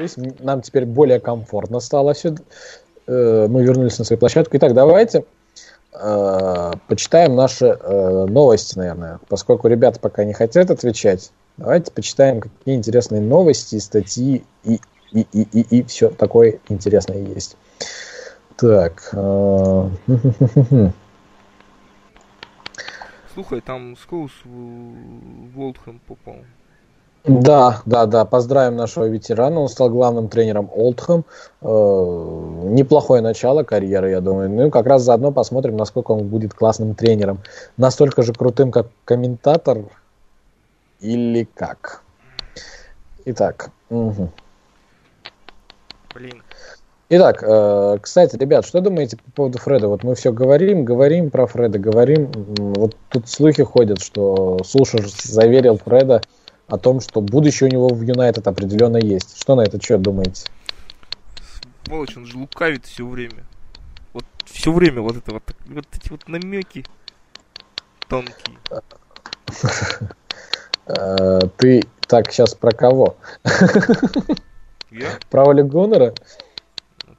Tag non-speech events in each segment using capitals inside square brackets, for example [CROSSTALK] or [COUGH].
вернулись, нам теперь более комфортно стало все. Э, мы вернулись на свою площадку. Итак, давайте э, почитаем наши э, новости, наверное. Поскольку ребята пока не хотят отвечать, давайте почитаем, какие интересные новости, статьи и, и, и, и, и все такое интересное есть. Так. Э, Слухай, там Скоус в Волтхэм попал. Да, да, да. Поздравим нашего ветерана. Он стал главным тренером Олдхэм. Э, неплохое начало карьеры, я думаю. Ну как раз заодно посмотрим, насколько он будет классным тренером. Настолько же крутым, как комментатор или как. Итак. Угу. Блин. Итак, э, кстати, ребят, что думаете по поводу Фреда? Вот мы все говорим, говорим про Фреда, говорим. Вот тут слухи ходят, что Сушер заверил Фреда о том, что будущее у него в Юнайтед определенно есть. Что на этот счет думаете? Сволочь, он же лукавит все время. Вот все время вот это вот, вот эти вот намеки тонкие. [LAUGHS] Э, ты так сейчас про кого? Я? Про Оли Гонора?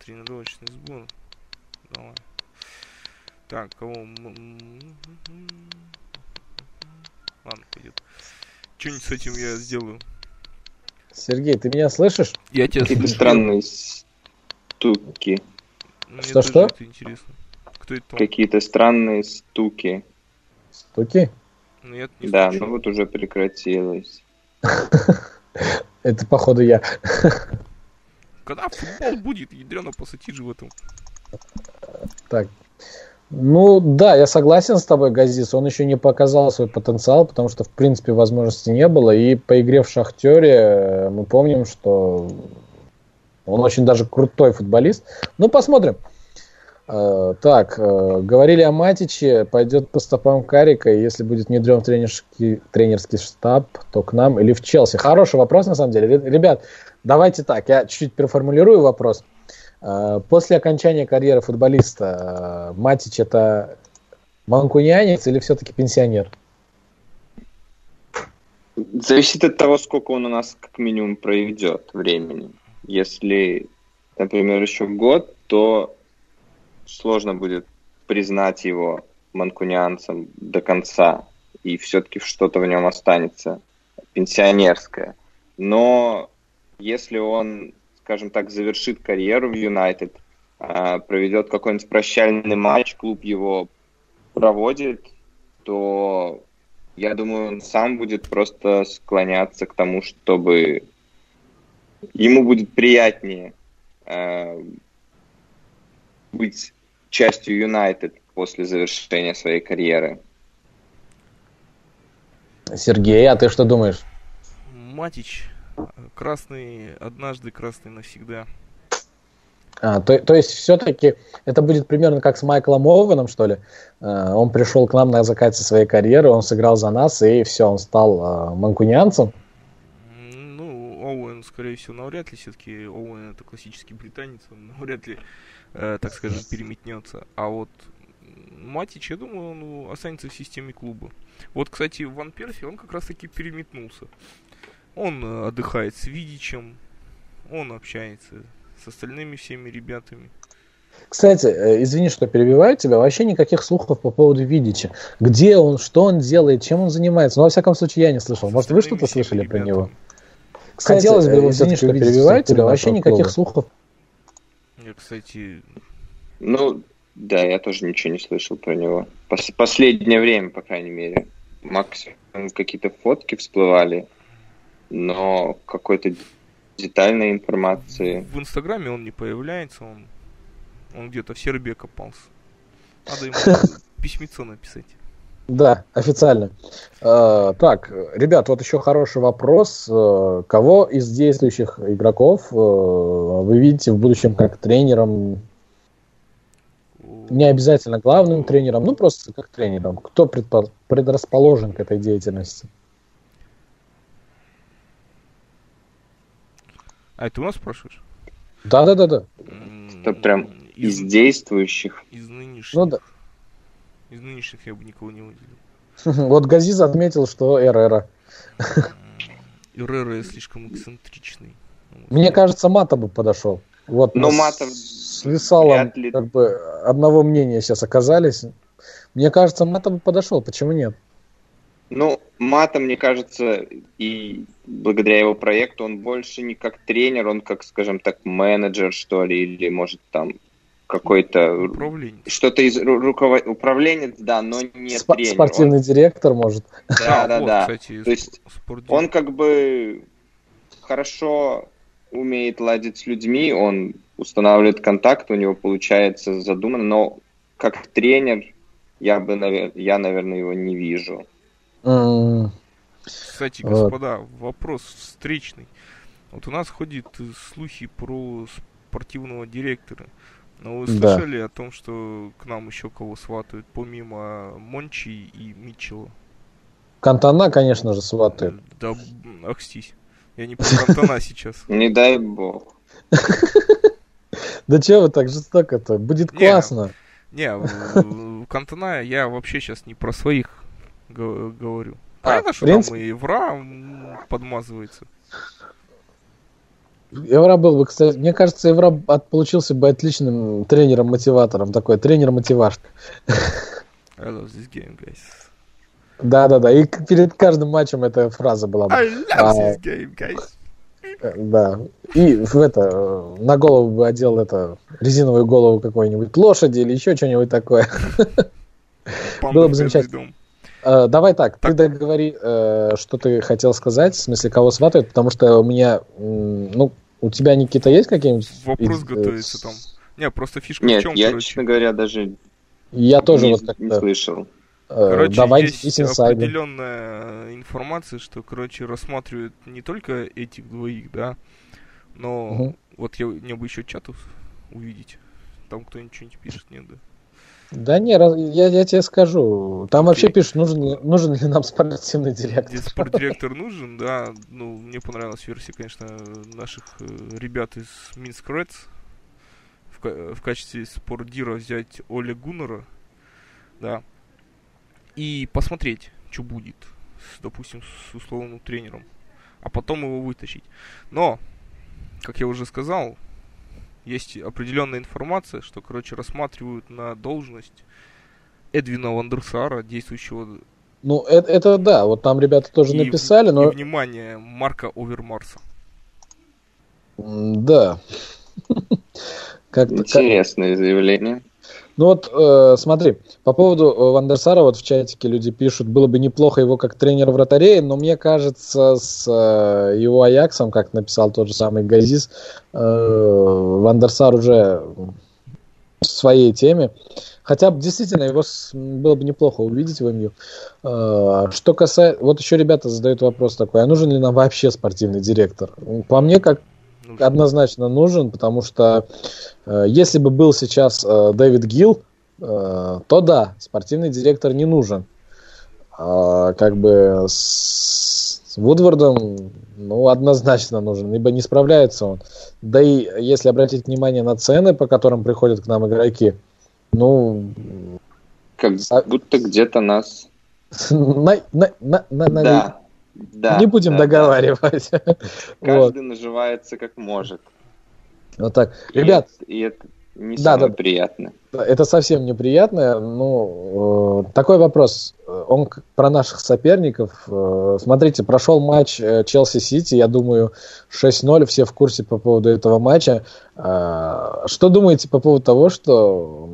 Тренировочный сбор. Давай. Так, кого? Ладно, пойдет. Что-нибудь с этим я сделаю. Сергей, ты меня слышишь? Я тебя Какие-то странные стуки. Ну, что, что? Это интересно. Кто это? Какие-то странные стуки. Стуки? Ну, я не да, слышу. ну вот уже прекратилось. [LAUGHS] Это, походу, я. Когда футбол будет, ядрено посадить же в этом. Так, ну да, я согласен с тобой, Газис. Он еще не показал свой потенциал, потому что в принципе возможности не было. И по игре в Шахтере мы помним, что он очень даже крутой футболист. Ну, посмотрим. Э, так, э, говорили о Матиче, пойдет по стопам Карика, и если будет внедрен тренерский, тренерский штаб, то к нам или в Челси. Хороший вопрос, на самом деле. Ребят, давайте так, я чуть-чуть переформулирую вопрос. После окончания карьеры футболиста э, Матич это манкунянец или все-таки пенсионер? Зависит от того, сколько он у нас как минимум проведет времени. Если, например, еще год, то сложно будет признать его манкунианцем до конца, и все-таки что-то в нем останется пенсионерское. Но если он скажем так, завершит карьеру в Юнайтед, а, проведет какой-нибудь прощальный матч, клуб его проводит, то я думаю, он сам будет просто склоняться к тому, чтобы ему будет приятнее э, быть частью Юнайтед после завершения своей карьеры. Сергей, а ты что думаешь? Матич Красный однажды, красный навсегда. А, то, то есть все-таки это будет примерно как с Майклом Оуэном, что ли? А, он пришел к нам на закате своей карьеры, он сыграл за нас, и все, он стал а, манкунианцем? Ну, Оуэн, скорее всего, навряд ли. Все-таки Оуэн это классический британец, он навряд ли, э, так скажем, переметнется. А вот Матич, я думаю, он останется в системе клуба. Вот, кстати, Ван Перси, он как раз-таки переметнулся. Он э, отдыхает с Видичем, он общается с остальными всеми ребятами. Кстати, э, извини, что перебиваю тебя, вообще никаких слухов по поводу Видича. Где он, что он делает, чем он занимается. Но, во всяком случае, я не слышал. Может, вы что-то слышали про него? Кстати, Хотелось бы, э, извини, что перебиваю тебя, вообще никаких слухов. Я, кстати... Ну, да, я тоже ничего не слышал про него. Пос- последнее время, по крайней мере. Максимум какие-то фотки всплывали но какой-то детальной информации. В Инстаграме он не появляется, он, он где-то в Сербии копался. Надо ему [LAUGHS] письмецо написать. Да, официально. Э, так, ребят, вот еще хороший вопрос. Э, кого из действующих игроков э, вы видите в будущем как тренером? Не обязательно главным тренером, ну просто как тренером. Кто предрасположен к этой деятельности? А это у нас спрашиваешь? Да, да, да, да. Это прям из, из действующих. Из нынешних. Ну да. Из нынешних я бы никого не выделил. [LAUGHS] Вот Газиз отметил, что Эрера. Эрера слишком эксцентричный. Мне кажется, Мата бы подошел. Вот Но мы Мата с Висалом ли. как бы одного мнения сейчас оказались. Мне кажется, Мата бы подошел. Почему нет? Ну, Мата, мне кажется, и благодаря его проекту он больше не как тренер, он как, скажем так, менеджер, что ли, или может там какой-то Управление. что-то из ру- руковод... управленец, да, но не Спа- тренер. спортивный директор, может. Он- Да, да, да. Кстати, То есть Он как бы хорошо умеет ладить с людьми, он устанавливает контакт, у него получается задумано, но как тренер я бы, навер- я, наверное, его не вижу. Кстати, господа, вопрос встречный. Вот у нас ходят слухи про спортивного директора. Но вы Да. слышали о том, что к нам еще кого сватают, помимо Мончи и Митчелла? Кантана, конечно же, сватает. Да, ахстись. Я не про Кантона сейчас. [LAUGHS] Не дай бог. Да че вы так жестоко-то? Будет классно. Не, Кантона я вообще сейчас не про своих говорю. А, Понятно, в что принципе- там и Вра м, подмазывается. Евра был бы, кстати, мне кажется, Евра от- получился бы отличным тренером-мотиватором. Такой тренер-мотивашка. I love this game, guys. Да-да-да. И к- перед каждым матчем эта фраза была бы. I love А. this game, guys. Э, Да. И в это э, на голову бы одел это резиновую голову какой-нибудь лошади или еще что-нибудь такое. Было бы замечательно. Э, Давай так, ты Так. договори, э, что ты хотел сказать, в смысле, кого сватают, потому что у меня, ну, у тебя, Никита, есть какие-нибудь? Вопрос э, готовится там. Не, просто фишка в Нет, чем, я, короче. честно говоря, даже Я тоже не, вот не как-то... слышал. э, Короче, Давай есть определенная информация, что, короче, рассматривают не только этих двоих, да, но Мгм. вот я, мне бы еще чатов увидеть. Там кто-нибудь что-нибудь пишет, нет, да? Да не, я, я тебе скажу. Там вообще пишут, нужен, ли- нужен ли нам [LAUGHS] спортивный директор. Где спортдиректор нужен, да. Ну, мне понравилась версия, конечно, наших э, ребят из Минск Reds. В, ка- в качестве спортдира взять Оля Гуннера, да. И посмотреть, что будет, с, допустим, с условным тренером. А потом его вытащить. Но, как я уже сказал, есть определенная информация, что, короче, рассматривают на должность Эдвина Вандерсара, действующего Ну, это, это да, вот там ребята тоже и, написали, и, но... внимание, Марка Овермарса. Да. [LAUGHS] Как-то, как- Интересное заявление. Ну вот, э, смотри, по поводу э, Вандерсара, вот в чатике люди пишут, было бы неплохо его как тренер вратарей, но мне кажется, с э, его Аяксом, как написал тот же самый Газис, э, Вандерсар уже в своей теме. Хотя действительно его с- было бы неплохо увидеть в МЮ. Э, Что касается... Вот еще ребята задают вопрос такой, а нужен ли нам вообще спортивный директор? По мне, как однозначно нужен, потому что э, если бы был сейчас э, Дэвид Гилл, э, то да, спортивный директор не нужен. А, как бы с, с Вудвардом, ну, однозначно нужен, ибо не справляется он. Да и если обратить внимание на цены, по которым приходят к нам игроки, ну, Как А- будто где-то нас... [LAUGHS] на- на- на- на- на- Да. Да, не будем да, да. договаривать. [LAUGHS] Вот. Каждый наживается как может. Вот так. И Ребят, это- И это не Да, самое да. приятное. Это совсем неприятно. Ну, э, такой вопрос. Он про наших соперников. Э, Смотрите, прошел матч э, Челси-Сити. Я думаю, 6-0. Все в курсе по поводу этого матча. Э, Что думаете по поводу того, что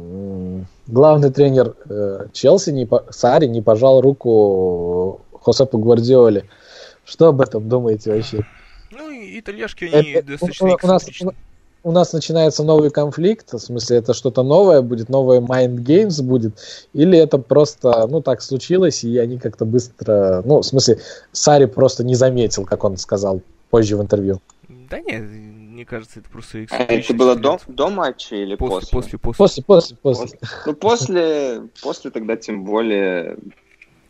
главный тренер э, Челси, не Сари, не пожал руку Хосепу Гвардиоле? Что об этом думаете вообще? Ну, и итальяшки, они Это- достаточно у- у нас- у нас начинается новый конфликт, в смысле это что-то новое будет, новое Mind Games будет, или это просто, ну, так случилось, и они как-то быстро, ну, в смысле, Сари просто не заметил, как он сказал позже в интервью. Да нет, мне кажется, это просто А это было до, до матча или После, после? после, после. После, после, после. После. Ну, после, после тогда тем более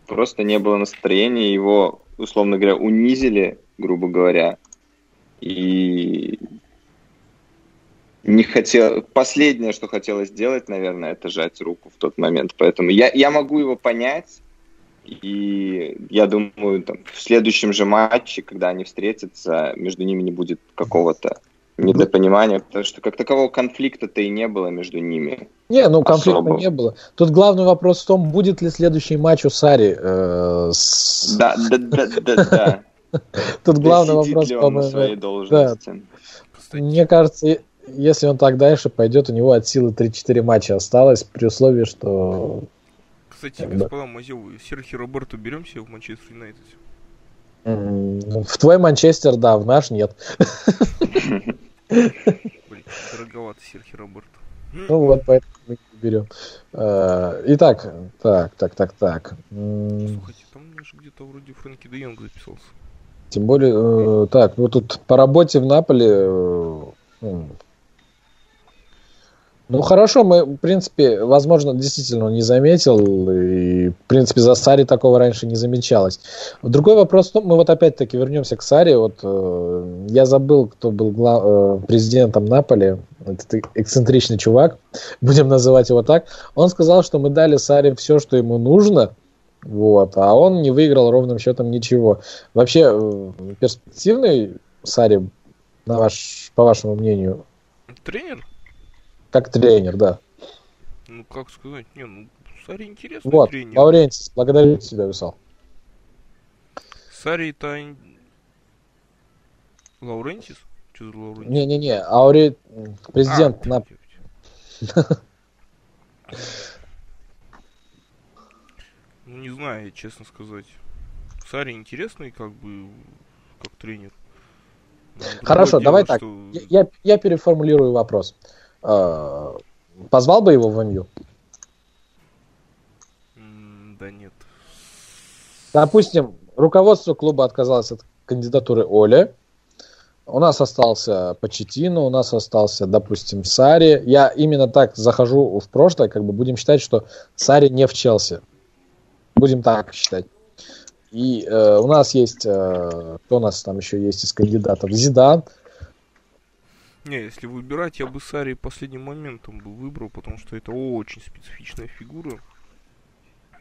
просто не было настроения, его, условно говоря, унизили, грубо говоря, и не хотел... Последнее, что хотелось сделать, наверное, это жать руку в тот момент. Поэтому я, я могу его понять, И я думаю, там, в следующем же матче, когда они встретятся, между ними не будет какого-то недопонимания, потому что как такового конфликта-то и не было между ними. Не, ну конфликта особо. не было. Тут главный вопрос в том, будет ли следующий матч у Сари э, с... Да, да, да, да, да. [LAUGHS] Тут главный вопрос, по-моему. Да. Мне кажется, если он так дальше пойдет, у него от силы 3-4 матча осталось, при условии, что... Кстати, господа Мазевы, Серхи Роберту берем себе в Манчестер Юнайтед? В твой Манчестер, да, в наш нет. [LAUGHS] Блин, дороговато Серхи Роберту. Ну вот, поэтому мы не берем. Э, итак, так, так, так, так. Слушайте, там у где-то вроде Фрэнки де Йонг записался. Тем более, э, так, ну тут по работе в Наполе э, ну хорошо, мы, в принципе, возможно, действительно не заметил, и, в принципе, за Сари такого раньше не замечалось. Другой вопрос, ну, мы вот опять-таки вернемся к Сари. Вот э, я забыл, кто был глав, э, президентом Наполи, этот эксцентричный чувак, [LAUGHS] будем называть его так. Он сказал, что мы дали Сари все, что ему нужно, вот, а он не выиграл ровным счетом ничего. Вообще, э, перспективный Сари, на ваш, по вашему мнению? Тренер? Как тренер, да. Ну, как сказать, не, ну, Сари интересный вот, тренер. Лаурентис, благодарю тебя, Висал. Сари это... Лаурентис? Что за Лаурентис? Не-не-не, Аури... Президент а, на... Ну, не знаю, честно сказать. Сари интересный, как бы, как тренер. Хорошо, дело, давай что... так. Я, я переформулирую вопрос. Э, позвал бы его в МЮ? Да нет. Допустим, руководство клуба отказалось от кандидатуры Оли. У нас остался Почетину, у нас остался, допустим, Сари. Я именно так захожу в прошлое, как бы будем считать, что Сари не в Челси. Будем так считать. И э, у нас есть, э, кто у нас там еще есть из кандидатов? Зидан. Не, если выбирать, я бы Сари последним моментом бы выбрал, потому что это очень специфичная фигура.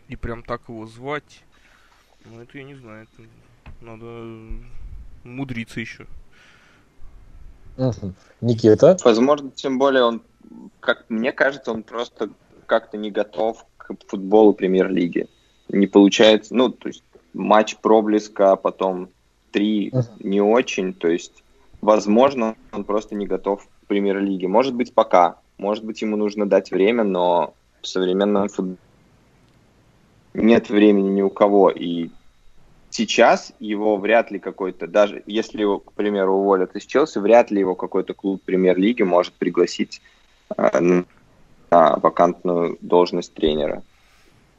И прям так его звать, ну это я не знаю, это надо мудриться еще. Никита? Возможно, тем более он, как мне кажется, он просто как-то не готов к футболу премьер-лиги. Не получается, ну, то есть матч проблеска, а потом три не очень, то есть Возможно, он просто не готов к премьер-лиге. Может быть, пока. Может быть, ему нужно дать время, но в современном футболе нет времени ни у кого. И сейчас его вряд ли какой-то, даже если его, к примеру, уволят из Челси, вряд ли его какой-то клуб премьер-лиги может пригласить э, на вакантную должность тренера.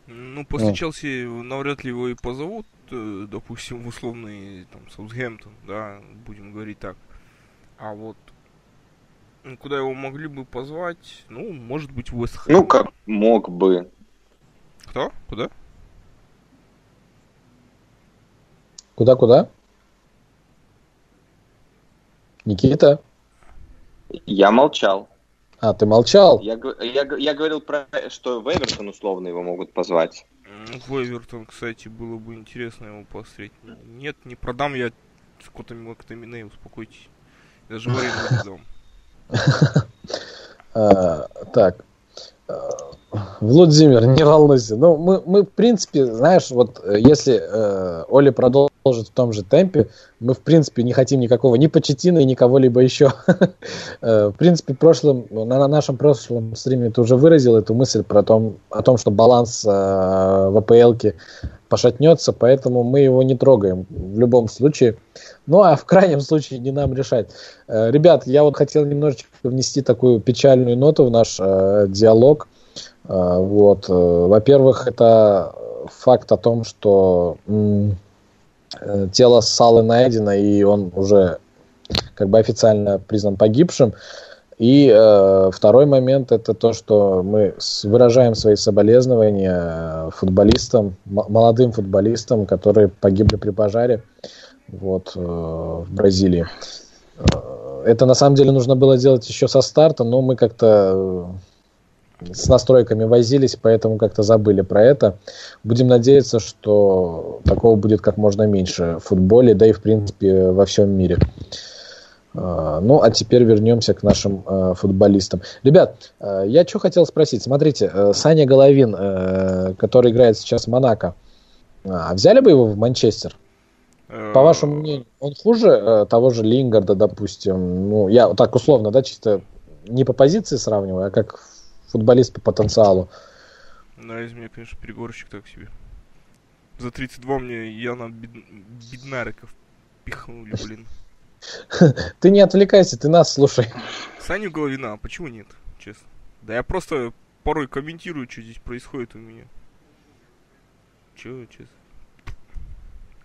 Ну, после Челси навряд ли его и позовут, э, допустим, в условный там Саутгемптон, да, будем говорить так. А вот ну, куда его могли бы позвать, ну, может быть, в Вест Ну, как мог бы. Кто? Куда? Куда-куда? Никита? Я молчал. А, ты молчал? Я, я, я говорил про, что в Эвертон условно его могут позвать. В Эвертон, кстати, было бы интересно его посмотреть. Нет, не продам я Скотта Мактамине, успокойтесь. Даже в аренду Так. Владимир, не волнуйся. Ну, мы, мы, в принципе, знаешь, вот э, если э, Оля продолжит в том же темпе, мы, в принципе, не хотим никакого ни Почетина и никого либо еще. [LAUGHS] э, в принципе, в прошлом, на, на нашем прошлом стриме ты уже выразил эту мысль про том, о том, что баланс э, в АПЛ пошатнется, поэтому мы его не трогаем в любом случае. Ну, а в крайнем случае не нам решать. Ребят, я вот хотел немножечко внести такую печальную ноту в наш диалог. Э, вот. Э, во-первых, это факт о том, что э, тело Салы найдено, и он уже как бы официально признан погибшим. И э, второй момент это то, что мы выражаем свои соболезнования футболистам, молодым футболистам, которые погибли при пожаре вот, э, в Бразилии. Это на самом деле нужно было делать еще со старта, но мы как-то с настройками возились, поэтому как-то забыли про это. Будем надеяться, что такого будет как можно меньше в футболе, да и в принципе во всем мире. А, ну, а теперь вернемся к нашим э, футболистам. Ребят, э, я что хотел спросить. Смотрите, э, Саня Головин, э, который играет сейчас в Монако, а взяли бы его в Манчестер? По вашему мнению, он хуже э, того же Лингарда, допустим? Ну, я так условно, да, чисто не по позиции сравниваю, а как футболист по потенциалу. Да, из меня, конечно, перегорщик так себе. За 32 мне Яна Бед... Беднариков пихнули, блин. [LAUGHS] Ты не отвлекайся, ты нас слушай. Саню Головина, а почему нет, честно? Да я просто порой комментирую, что здесь происходит у меня. Че, честно?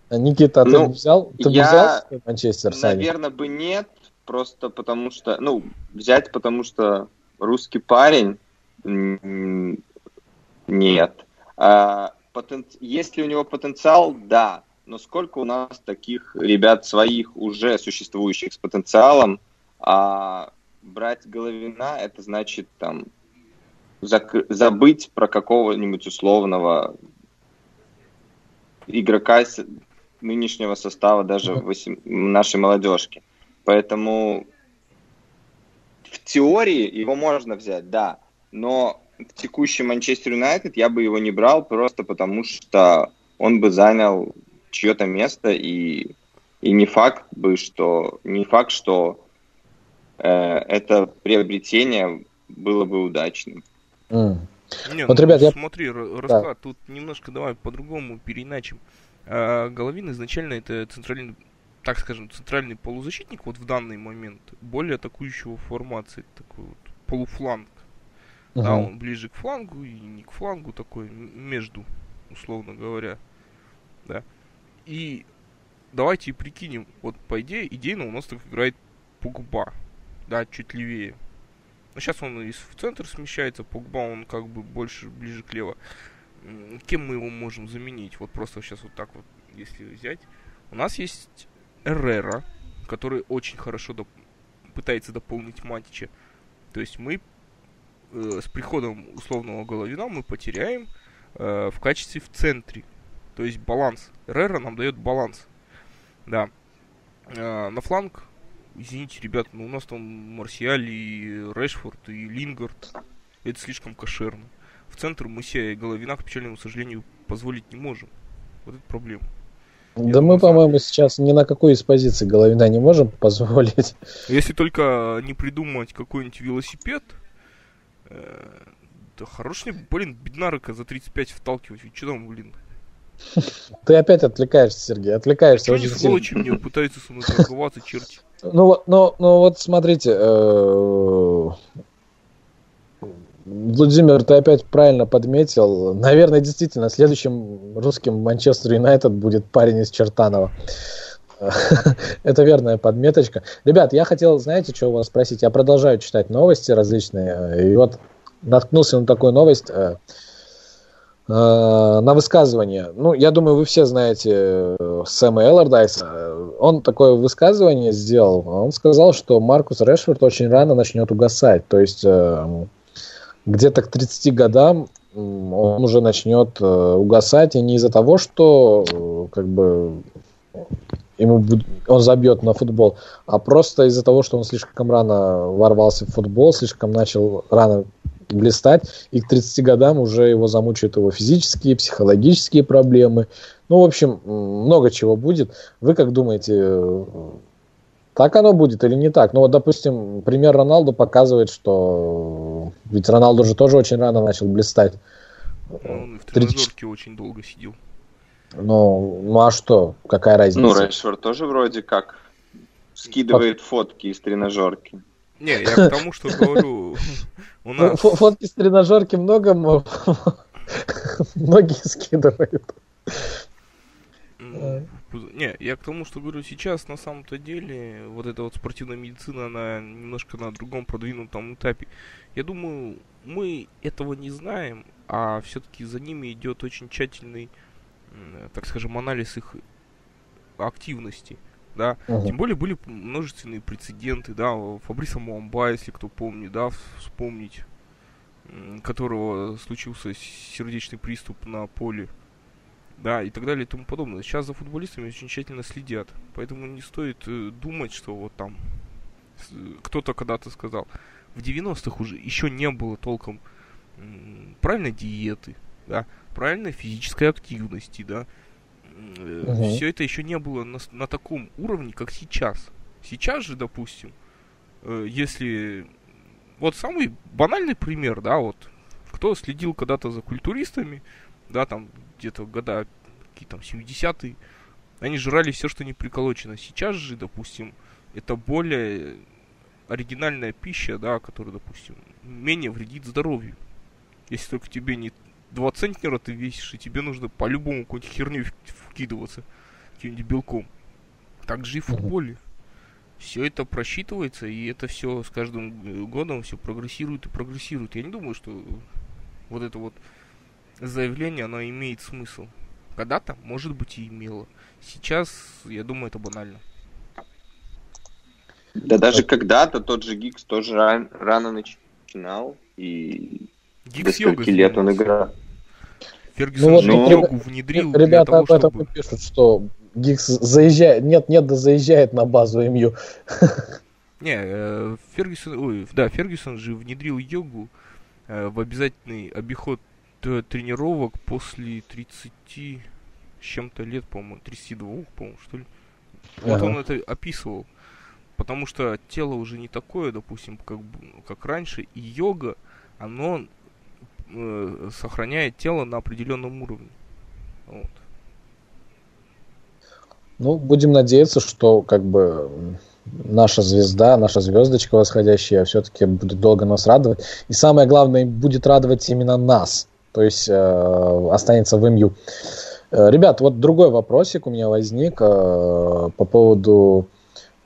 А, Никита, а ну, ты взял? Ты я, взял Манчестер, Наверное, бы нет, просто потому что, ну, взять, потому что русский парень, нет. А. Есть ли у него потенциал? Да. Но сколько у нас таких ребят своих уже существующих с потенциалом, а брать Головина, это значит там зак... забыть про какого-нибудь условного игрока нынешнего состава даже в нашей молодежки. Поэтому в теории его можно взять, да, но в текущий Манчестер Юнайтед я бы его не брал просто потому, что он бы занял чье-то место и и не факт бы, что не факт, что э, это приобретение было бы удачным. Mm. Не, вот, ну, ребят, смотри, я... Расклад, да. тут немножко давай по-другому переиначим. А, Головин изначально это центральный, так скажем, центральный полузащитник вот в данный момент, более атакующего формации, такой вот полуфланг. Uh-huh. Да, он ближе к флангу и не к флангу, такой между, условно говоря. Да. И давайте прикинем, вот по идее, идейно у нас так играет Погба, да, чуть левее. Но сейчас он из в центр смещается, Погба он как бы больше ближе к лево кем мы его можем заменить? Вот просто сейчас вот так вот, если взять. У нас есть Эррера, который очень хорошо доп- пытается дополнить Матича. То есть мы э, с приходом условного Головина мы потеряем э, в качестве в центре. То есть баланс. Эррера нам дает баланс. Да. Э, на фланг, извините, ребят, но у нас там Марсиаль и Решфорд и Лингард. Это слишком кошерно в центр мы себе Головина, к печальному сожалению, позволить не можем. Вот это проблема. Да мы, по-моему, сейчас ни на какой из позиций Головина не можем [LAUGHS] позволить. Если только не придумать какой-нибудь велосипед, э, да хороший, блин, беднарыка за 35 вталкивать, что там, блин? [LAUGHS] Ты опять отвлекаешься, Сергей, отвлекаешься очень сильно. сволочи мне пытаются со мной торговаться, черти. [LAUGHS] Ну, вот, ну, ну вот смотрите, э, Владимир, ты опять правильно подметил. Наверное, действительно, следующим русским Манчестер Юнайтед будет парень из Чертанова. [LAUGHS] Это верная подметочка. Ребят, я хотел, знаете, что у вас спросить? Я продолжаю читать новости различные. И вот наткнулся на такую новость э, э, на высказывание. Ну, я думаю, вы все знаете э, Сэма Эллардайса. Он такое высказывание сделал. Он сказал, что Маркус Решфорд очень рано начнет угасать. То есть где-то к 30 годам он уже начнет э, угасать, и не из-за того, что э, как бы ему он забьет на футбол, а просто из-за того, что он слишком рано ворвался в футбол, слишком начал рано блистать, и к 30 годам уже его замучают его физические, психологические проблемы. Ну, в общем, много чего будет. Вы как думаете, э, так оно будет или не так? Ну вот, допустим, пример Роналду показывает, что ведь Роналду же тоже очень рано начал блистать. Он в тренажерке очень долго сидел. Ну, ну а что? Какая разница? Ну, Решфорд тоже вроде как скидывает Фот... фотки из тренажерки. Не, я к тому, что говорю, у нас... Фотки с тренажерки много, [LAUGHS] многие скидывают. Не, я к тому, что говорю, сейчас на самом-то деле вот эта вот спортивная медицина, она немножко на другом продвинутом этапе. Я думаю, мы этого не знаем, а все-таки за ними идет очень тщательный, так скажем, анализ их активности. Да, uh-huh. тем более были множественные прецеденты, да, Фабриса Муамба, если кто помнит, да, вспомнить. которого случился сердечный приступ на поле, да, и так далее и тому подобное. Сейчас за футболистами очень тщательно следят, поэтому не стоит э, думать, что вот там кто-то когда-то сказал, в 90-х уже еще не было толком правильной диеты, да, правильной физической активности, да, угу. все это еще не было на, на таком уровне, как сейчас. Сейчас же, допустим, э, если вот самый банальный пример, да, вот кто следил когда-то за культуристами, да, там где-то года какие там 70-е, они жрали все, что не приколочено. Сейчас же, допустим, это более оригинальная пища, да, которая, допустим, менее вредит здоровью. Если только тебе не 2 центнера ты весишь, и тебе нужно по-любому какую-нибудь херню вкидываться каким-нибудь белком. Так же и в футболе. Все это просчитывается, и это все с каждым годом все прогрессирует и прогрессирует. Я не думаю, что вот это вот заявление, оно имеет смысл. Когда-то, может быть, и имело. Сейчас, я думаю, это банально. Да даже когда-то тот же Гикс тоже ран, рано начинал, и Гикс до скольки лет он играл. Фергюсон ну, вот, ну, йогу внедрил Ребята того, об этом чтобы... пишут, что Гикс заезжает, нет, нет, да заезжает на базу МЮ. Не, э, Фергюсон, ой, да, Фергюсон же внедрил йогу э, в обязательный обиход тренировок после 30 с чем-то лет, по-моему, 32, по-моему, что ли. Вот ага. он это описывал. Потому что тело уже не такое, допустим, как, как раньше, и йога, оно э, сохраняет тело на определенном уровне. Вот. Ну, будем надеяться, что как бы наша звезда, наша звездочка восходящая все-таки будет долго нас радовать. И самое главное, будет радовать именно нас. То есть э, останется в МЮ. Э, ребят, вот другой вопросик у меня возник э, по поводу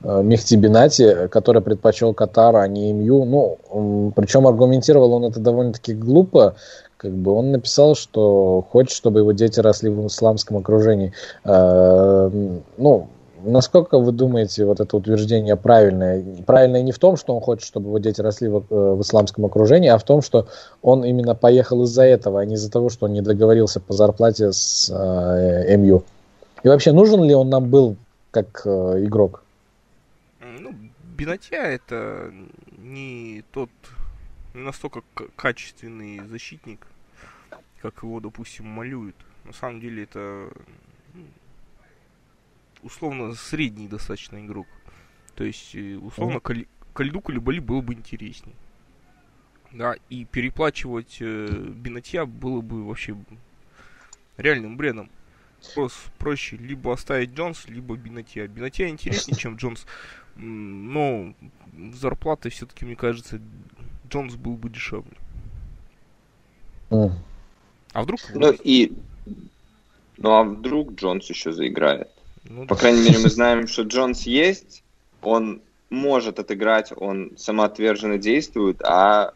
Мехти Бинати, который предпочел Катар, а не МЮ. Ну, причем аргументировал он это довольно-таки глупо. Как бы он написал, что хочет, чтобы его дети росли в исламском окружении. Ну, насколько вы думаете, вот это утверждение правильное? Правильное не в том, что он хочет, чтобы его дети росли в, э, в исламском окружении, а в том, что он именно поехал из-за этого, а не из-за того, что он не договорился по зарплате с э, МЮ. И вообще, нужен ли он нам был как э, игрок? Ну, Бинатья это не тот, не настолько качественный защитник, как его, допустим, малюют. На самом деле это условно средний достаточно игрок. То есть, э, условно, mm-hmm. Кальду Калибали было бы интересней. Да, и переплачивать э, Бинатья было бы вообще реальным бредом. Просто проще либо оставить Джонс, либо Бинатья. Бинатья интереснее, чем Джонс. Но зарплаты все-таки, мне кажется, Джонс был бы дешевле. Mm. А вдруг... Ну и... Ну а вдруг Джонс еще заиграет? Ну, По да. крайней мере, мы [LAUGHS] знаем, что Джонс есть, он может отыграть, он самоотверженно действует, а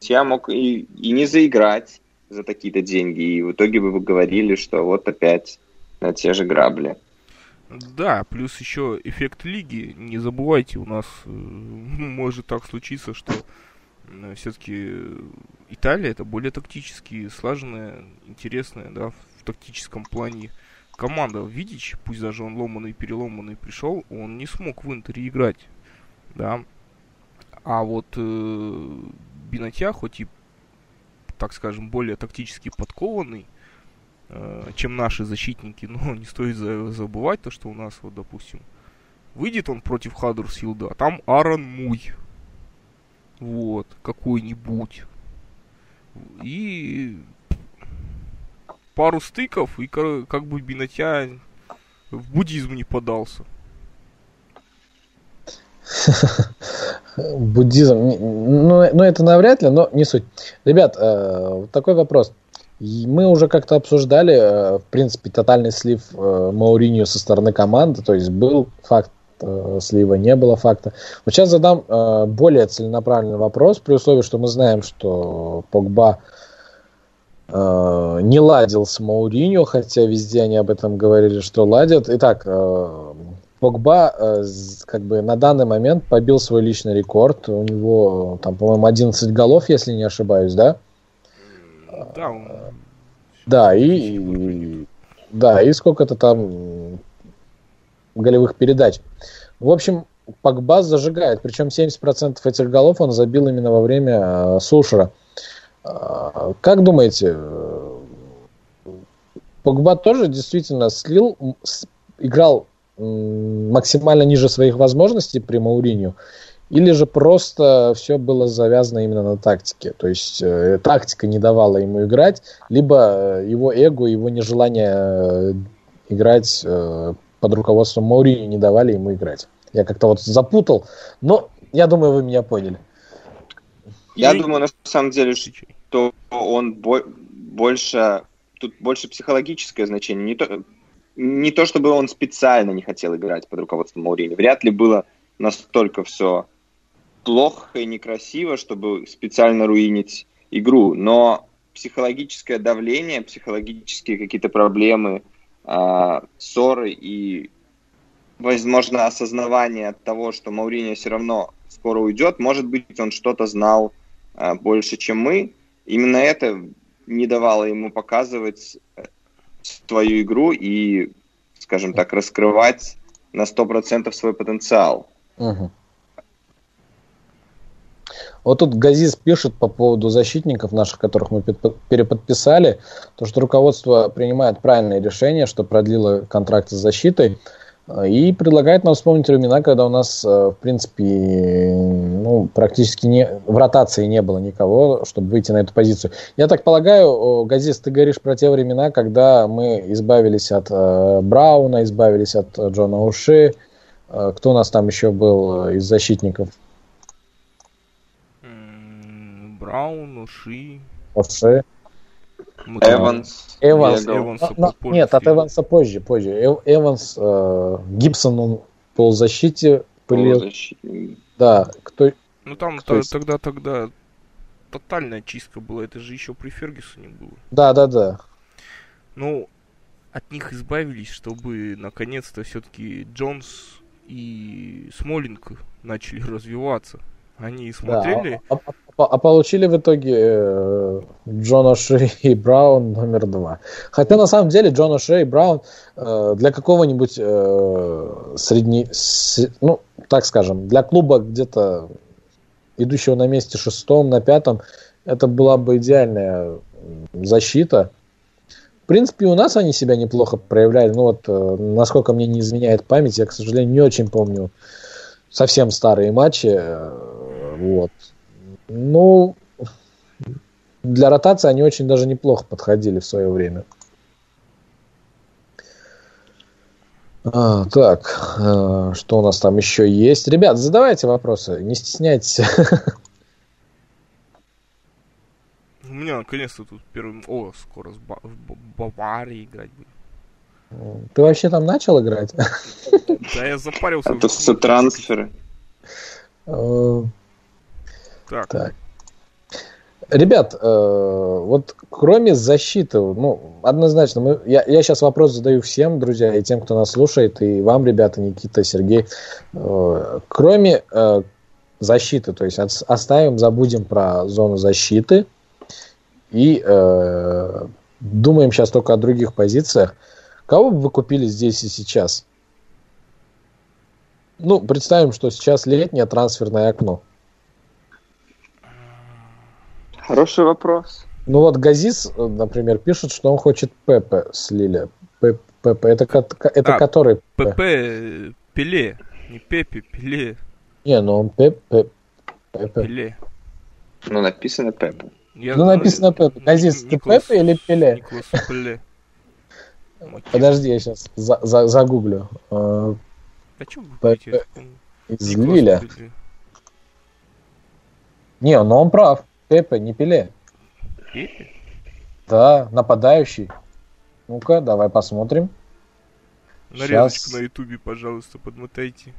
я мог и, и не заиграть за такие-то деньги, и в итоге бы вы говорили, что вот опять на те же грабли. Да, плюс еще эффект лиги. Не забывайте, у нас э, [LAUGHS] может так случиться, что э, все-таки Италия это более тактически слаженная, интересная, да, в тактическом плане команда Видич, пусть даже он ломанный, переломанный пришел, он не смог в Интере играть, да. А вот э, Бинатья, хоть и, так скажем, более тактически подкованный, э, чем наши защитники, [LAUGHS] но не стоит за, забывать то, что у нас, вот, допустим, выйдет он против Хаддерсфилда, а там Аарон Муй, вот, какой-нибудь. И пару стыков, и как бы Бинатья в буддизм не подался. [LAUGHS] Буддизм, ну, ну это навряд ли, но не суть. Ребят, э, такой вопрос. Мы уже как-то обсуждали, э, в принципе, тотальный слив э, Мауриньо со стороны команды, то есть был факт слива, не было факта. Вот сейчас задам более целенаправленный вопрос, при условии, что мы знаем, что Погба э, не ладил с Мауриньо, хотя везде они об этом говорили, что ладят. Итак, э, Погба э, как бы на данный момент побил свой личный рекорд. У него там, по-моему, 11 голов, если не ошибаюсь, да? Да, он... Да, и, и да, и сколько-то там голевых передач. В общем, Погба зажигает, причем 70% этих голов он забил именно во время э, Сушера. Э, как думаете, э, Погба тоже действительно слил, играл максимально ниже своих возможностей при Мауриню, или же просто все было завязано именно на тактике. То есть э, тактика не давала ему играть, либо э, его эго, его нежелание э, играть э, под руководством Маурини не давали ему играть. Я как-то вот запутал, но я думаю, вы меня поняли. Я и... думаю, на самом деле, что он бо- больше тут больше психологическое значение. Не то, не то, чтобы он специально не хотел играть под руководством Маурини. Вряд ли было настолько все плохо и некрасиво, чтобы специально руинить игру. Но психологическое давление, психологические какие-то проблемы, э, ссоры и, возможно, осознавание того, что Маурини все равно скоро уйдет. Может быть, он что-то знал э, больше, чем мы. Именно это не давало ему показывать э, свою игру и, скажем так, раскрывать на 100% свой потенциал. Угу. Вот тут Газис пишет по поводу защитников наших, которых мы переподписали, то, что руководство принимает правильное решение, что продлило контракт с защитой. И предлагает нам вспомнить времена, когда у нас, э, в принципе, ну, практически не, в ротации не было никого, чтобы выйти на эту позицию. Я так полагаю, Газис, ты говоришь про те времена, когда мы избавились от э, Брауна, избавились от э, Джона Уши. Э, кто у нас там еще был из защитников? Браун, Уши. Уши. Эванс. Эванс. Но, но, нет, от Эванса позже, позже. Эв, Эванс, э, Гибсон, он полузащите пылил. Да, кто... Ну там кто тогда, тогда тотальная чистка была, это же еще при Фергюсоне было. Да, да, да. Ну, от них избавились, чтобы наконец-то все-таки Джонс и Смолинг начали [LAUGHS] развиваться. Они смотрели. Да, а, а, а получили в итоге э, Джона Шей и Браун номер два. Хотя на самом деле Джона Шей и Браун э, для какого-нибудь э, средней, с, ну, так скажем, для клуба где-то идущего на месте шестом, на пятом, это была бы идеальная защита. В принципе, у нас они себя неплохо проявляли. Ну вот, насколько мне не изменяет память, я, к сожалению, не очень помню совсем старые матчи. Вот. Ну, для ротации они очень даже неплохо подходили в свое время. А, так, э, что у нас там еще есть? Ребят, задавайте вопросы, не стесняйтесь. У меня наконец-то тут первым... О, скоро с Ба... в Баварии играть будет. Ты вообще там начал играть? Да, я запарился. Это все трансферы. Так. так. Ребят, э, вот кроме защиты, ну, однозначно, мы, я, я сейчас вопрос задаю всем, друзья, и тем, кто нас слушает, и вам, ребята, Никита, Сергей. Э, кроме э, защиты, то есть оставим, забудем про зону защиты и э, думаем сейчас только о других позициях. Кого бы вы купили здесь и сейчас? Ну, представим, что сейчас летнее трансферное окно. Хороший вопрос. Ну вот Газис, например, пишет, что он хочет Пепе с Лили. Пепе, это, это а, который? Пепе Пеле. Не Пепе, Пеле. Не, ну он Пепе. Пепе. Пеле. Ну написано Пепе. Я ну написано Пепе. Газис, ты Пепе или Пеле? Николас Пеле. [LAUGHS] Подожди, я сейчас за, за, загуглю. А, а что вы Пепе из Лиля. Не, но он прав. Пепе, не Пеле. Пепе? Да, нападающий. Ну-ка, давай посмотрим. Нарезочку сейчас. на ютубе, пожалуйста, подмотайте.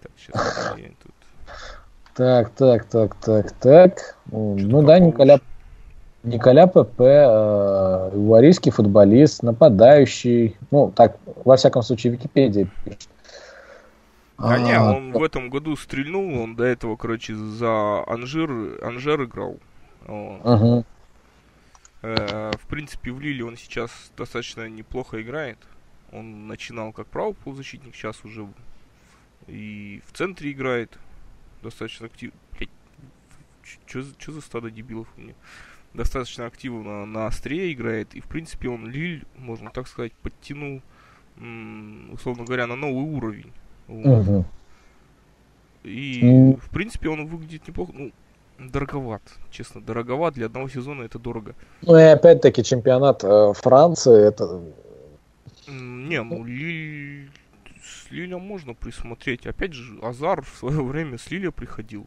Так, сейчас [LAUGHS] тут. Так, так, так, так, так. ну да, Николя, Николя ПП, э, варийский футболист, нападающий. Ну, так, во всяком случае, Википедия пишет. Да не, он в этом году стрельнул, он до этого, короче, за Анжир, Анжер играл. Ага. Э, в принципе, в Лиле он сейчас достаточно неплохо играет. Он начинал как правый полузащитник, сейчас уже и в центре играет. Достаточно активно. Что за стадо дебилов у меня? Достаточно активно на острее играет. И, в принципе, он Лиль, можно так сказать, подтянул, условно говоря, на новый уровень. Угу. И, ну... в принципе, он выглядит неплохо. Ну, дороговат, честно, дороговат. Для одного сезона это дорого. Ну и опять-таки чемпионат э, Франции, это... Не, ну Лиль... С Лилем можно присмотреть. Опять же, Азар в свое время с Лиля приходил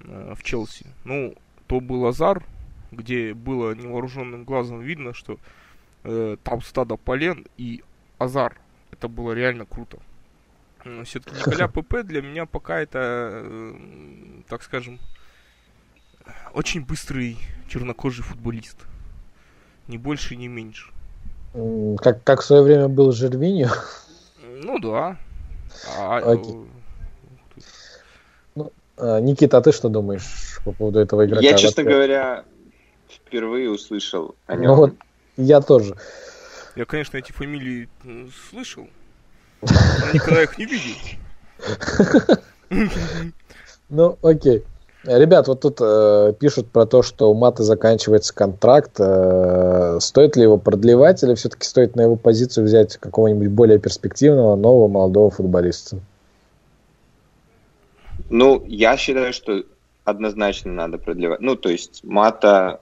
э, в Челси. Ну, то был Азар, где было невооруженным глазом видно, что э, там стадо полен и Азар. Это было реально круто. Все-таки Николя ПП для меня пока это, э, так скажем, очень быстрый чернокожий футболист. Ни больше, ни меньше. Как, как в свое время был Жервиньо? Ну да. А, Окей. Ну, а, Никита, а ты что думаешь по поводу этого игрока? Я, честно говоря, впервые услышал о нем. Ну вот, я тоже. Я, конечно, эти фамилии слышал, но никогда их не видел. Ну, окей. Ребят, вот тут э, пишут про то, что у Маты заканчивается контракт. Э, стоит ли его продлевать или все-таки стоит на его позицию взять какого-нибудь более перспективного, нового молодого футболиста? Ну, я считаю, что однозначно надо продлевать. Ну, то есть Мата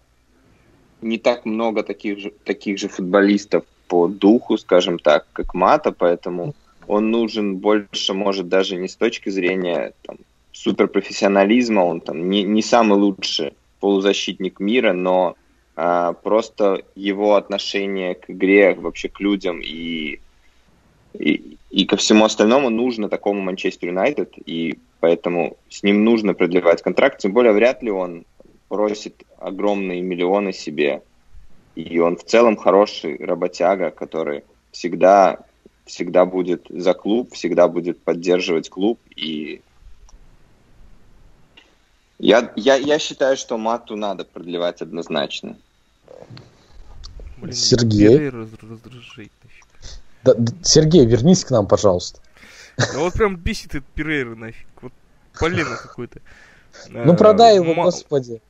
не так много таких же, таких же футболистов по духу, скажем так, как Мата, поэтому он нужен больше, может, даже не с точки зрения там, суперпрофессионализма, он там не, не самый лучший полузащитник мира, но а, просто его отношение к игре, вообще к людям и, и, и ко всему остальному нужно такому Манчестер Юнайтед, и поэтому с ним нужно продлевать контракт, тем более вряд ли он просит огромные миллионы себе, и он в целом хороший работяга, который всегда всегда будет за клуб, всегда будет поддерживать клуб. И я, я, я считаю, что мату надо продлевать однозначно. Блин, Сергей. Да, да, Сергей, вернись к нам, пожалуйста. Да вот прям бесит этот Перейра нафиг. Вот полено какое-то. Ну продай его, господи.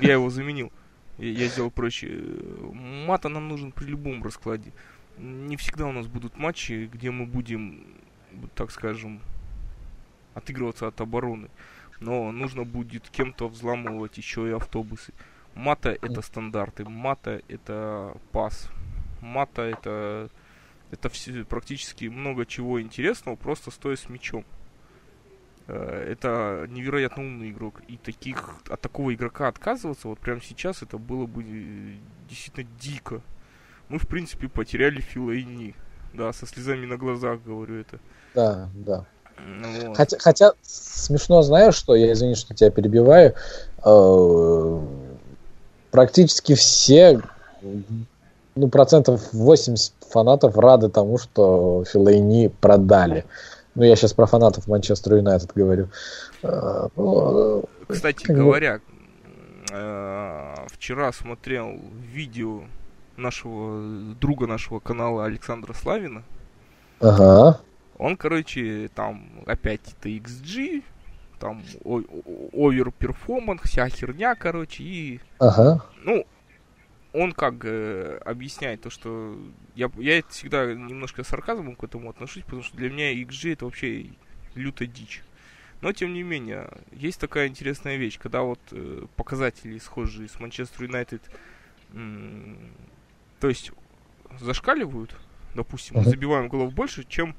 Я его заменил. Я сделал проще. Мата нам нужен при любом раскладе не всегда у нас будут матчи, где мы будем, так скажем, отыгрываться от обороны. Но нужно будет кем-то взламывать еще и автобусы. Мата это стандарты, мата это пас, мата это это все, практически много чего интересного, просто стоя с мячом. Э, это невероятно умный игрок. И таких, от такого игрока отказываться вот прямо сейчас это было бы э, действительно дико мы, в принципе, потеряли Филайни. Да, со слезами на глазах говорю это. Да, да. Вот. Хотя, хотя смешно, знаешь, что я извини, что тебя перебиваю. Э, практически все, ну, процентов 80 фанатов рады тому, что Филайни продали. Ну, я сейчас про фанатов Манчестер Юнайтед говорю. Э, ну, Кстати говоря, э, вчера смотрел видео нашего друга нашего канала Александра Славина. Ага. Он, короче, там опять это xG, там overperformance, вся херня, короче, и... Ага. Ну, он как э, объясняет то, что я, я это всегда немножко сарказмом к этому отношусь, потому что для меня XG это вообще лютая дичь. Но, тем не менее, есть такая интересная вещь, когда вот э, показатели схожие с Манчестер Юнайтед то есть зашкаливают, допустим, мы забиваем голов больше, чем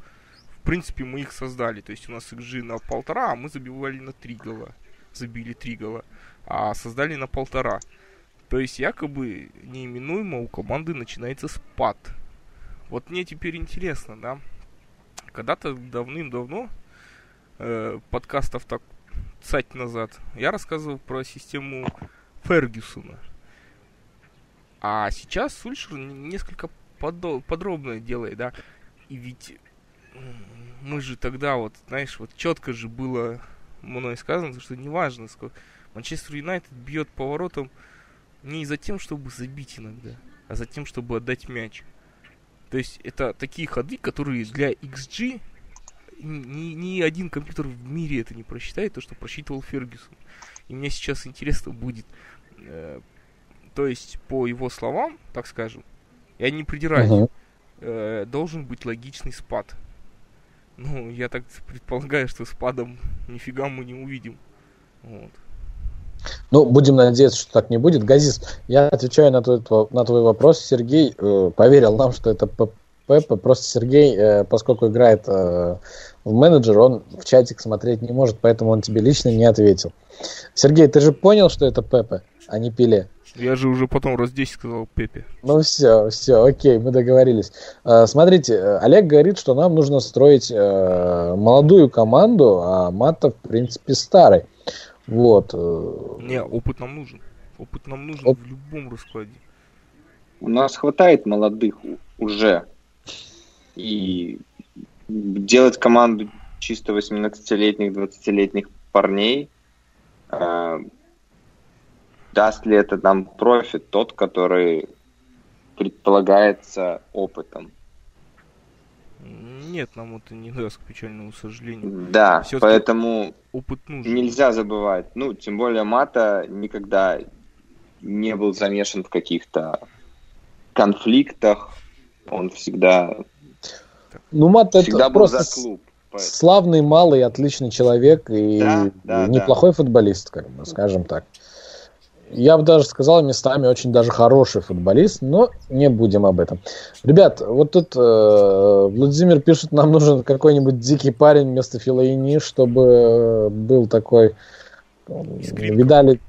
в принципе мы их создали. То есть у нас XG на полтора, а мы забивали на три гола. Забили три гола, а создали на полтора. То есть якобы неименуемо у команды начинается спад. Вот мне теперь интересно, да? Когда-то давным-давно, э, подкастов так цать назад, я рассказывал про систему Фергюсона. А сейчас Сульшер несколько подробно делает, да. И ведь мы же тогда вот, знаешь, вот четко же было мной сказано, что неважно, сколько Манчестер Юнайтед бьет поворотом не за тем, чтобы забить иногда, а за тем, чтобы отдать мяч. То есть это такие ходы, которые для XG ни, ни один компьютер в мире это не просчитает, то, что просчитывал Фергюсон. И мне сейчас интересно будет, э, то есть по его словам, так скажем, я не придираюсь, uh-huh. э, должен быть логичный спад. Ну, я так предполагаю, что спадом нифига мы не увидим. Вот. Ну, будем надеяться, что так не будет. Газис, я отвечаю на твой, на твой вопрос. Сергей э, поверил нам, что это Пеппа. Просто Сергей, э, поскольку играет э, в менеджер, он в чатик смотреть не может, поэтому он тебе лично не ответил. Сергей, ты же понял, что это Пеппа, а не Пеле? Я же уже потом раз 10 сказал Пепе. Ну все, все, окей, мы договорились. Э, смотрите, Олег говорит, что нам нужно строить э, молодую команду, а Мата, в принципе, старый. Вот. Э, Не, опыт нам нужен. Опыт нам нужен Оп... в любом раскладе. У нас хватает молодых уже. И делать команду чисто 18-летних, 20-летних парней, э, даст ли это нам профит тот, который предполагается опытом? Нет, нам это не даст, к печальному сожалению. Да, Все поэтому опыт нужен. нельзя забывать. Ну, тем более Мата никогда не был замешан в каких-то конфликтах. Он всегда... Ну, Мат всегда это был просто за клуб. Славный, малый, отличный человек и да, да, неплохой да. футболист, как бы, скажем так я бы даже сказал, местами очень даже хороший футболист, но не будем об этом. Ребят, вот тут э, Владимир пишет, нам нужен какой-нибудь дикий парень вместо Филаини, чтобы был такой... Искринка. Видали...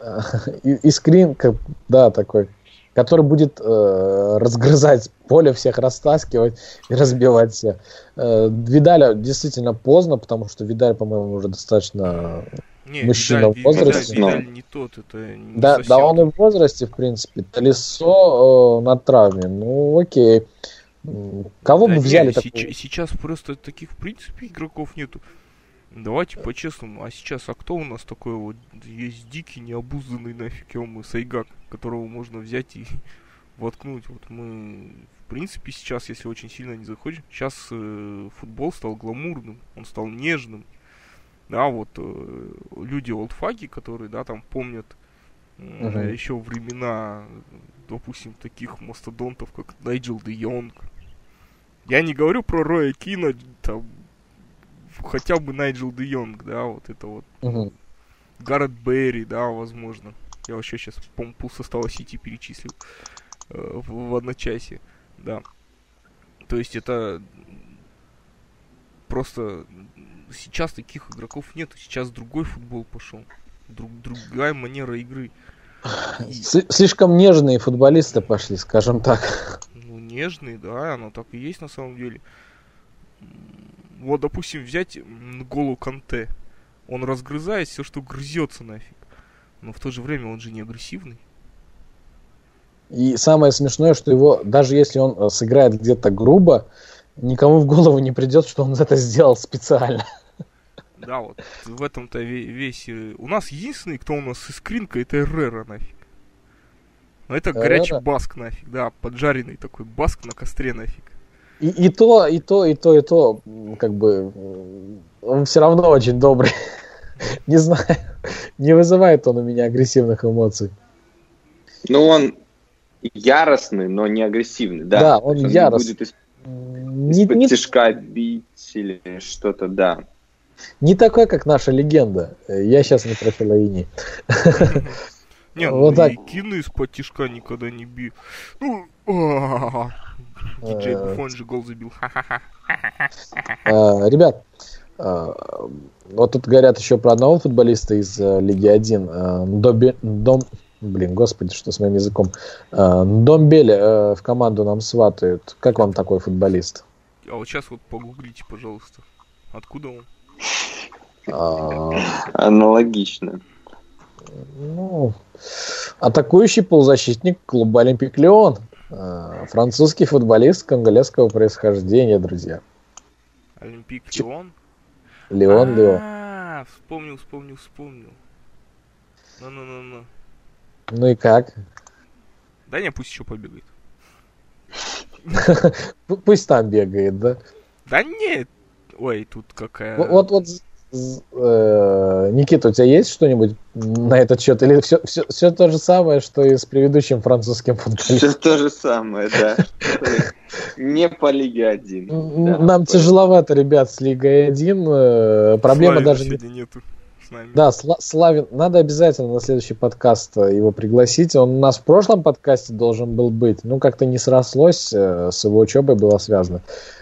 Э, [LAUGHS] искринка, да, такой, который будет э, разгрызать поле, всех растаскивать и разбивать всех. Э, Видаля действительно поздно, потому что Видаль, по-моему, уже достаточно не, мужчина Видаль, в возрасте. Видаль, Видаль не тот, это не да, совсем... да, он и в возрасте, в принципе. Колесо э, на травме, ну окей. Кого да бы взяли не, такой? Сейчас просто таких, в принципе, игроков нету. Давайте по-честному, а сейчас, а кто у нас такой вот есть дикий, необузданный нафиг, ему Сайгак, которого можно взять и [LAUGHS] воткнуть. Вот мы, в принципе, сейчас, если очень сильно не заходим, сейчас э, футбол стал гламурным, он стал нежным, да, вот э, люди олдфаги, которые, да, там помнят uh-huh. еще времена, допустим, таких мастодонтов, как Найджел Де Йонг. Я не говорю про Роя Кина, там, хотя бы Найджел Де Йонг, да, вот это вот. Uh-huh. Гаррет Берри, да, возможно. Я вообще сейчас, по-моему, пол состава Сити перечислил э, в, в одночасье, да. То есть это просто сейчас таких игроков нет. Сейчас другой футбол пошел. Друг, другая манера игры. Слишком нежные футболисты пошли, скажем так. Ну, нежные, да, оно так и есть на самом деле. Вот, допустим, взять Голу Канте. Он разгрызает все, что грызется нафиг. Но в то же время он же не агрессивный. И самое смешное, что его, даже если он э, сыграет где-то грубо, никому в голову не придет, что он это сделал специально. Да, вот в этом-то весь... У нас единственный, кто у нас с искринка, это Эррера нафиг. Но это Эррера? горячий баск нафиг, да, поджаренный такой баск на костре нафиг. И, и то, и то, и то, и то, как бы, он все равно очень добрый. [LAUGHS] Не знаю, не вызывает он у меня агрессивных эмоций. Ну, он яростный, но не агрессивный, да. Да, он, он яростный. будет из- из-под не, тяжка бить или что-то, да. Не такой, как наша легенда. Я сейчас не про Филаини. [LAUGHS] Не, ну вот так. кину из-под тишка никогда не бил. Ну, [LAUGHS] диджей Буфон же гол забил. [LAUGHS] А, ребят, а, вот тут говорят еще про одного футболиста из э, Лиги 1. А, Дом, блин, господи, что с моим языком. Домбеле э, в команду нам сватают. Как вам такой футболист? А вот сейчас вот погуглите, пожалуйста. Откуда он? А, Аналогично. Ну, атакующий полузащитник клуба Олимпик Леон. А, французский футболист конголезского происхождения, друзья. Олимпик Леон? Леон, Леон. А, вспомнил, вспомнил, вспомнил. Ну-ну-ну-ну. Ну и как? Да не, пусть еще побегает. [LAUGHS] Пусть там бегает, да? Да нет. Ой, тут какая... Вот, вот э, Никита, у тебя есть что-нибудь на этот счет? Или все, все, все то же самое, что и с предыдущим французским футболистом? Все то же самое, да. Не по Лиге 1. Нам тяжеловато, ребят, с Лигой 1. Э, проблема даже... нету нами. Да, Славин, надо обязательно на следующий подкаст э, его пригласить. Он у нас в прошлом подкасте должен был быть, ну как-то не срослось, э, с его учебой было связано.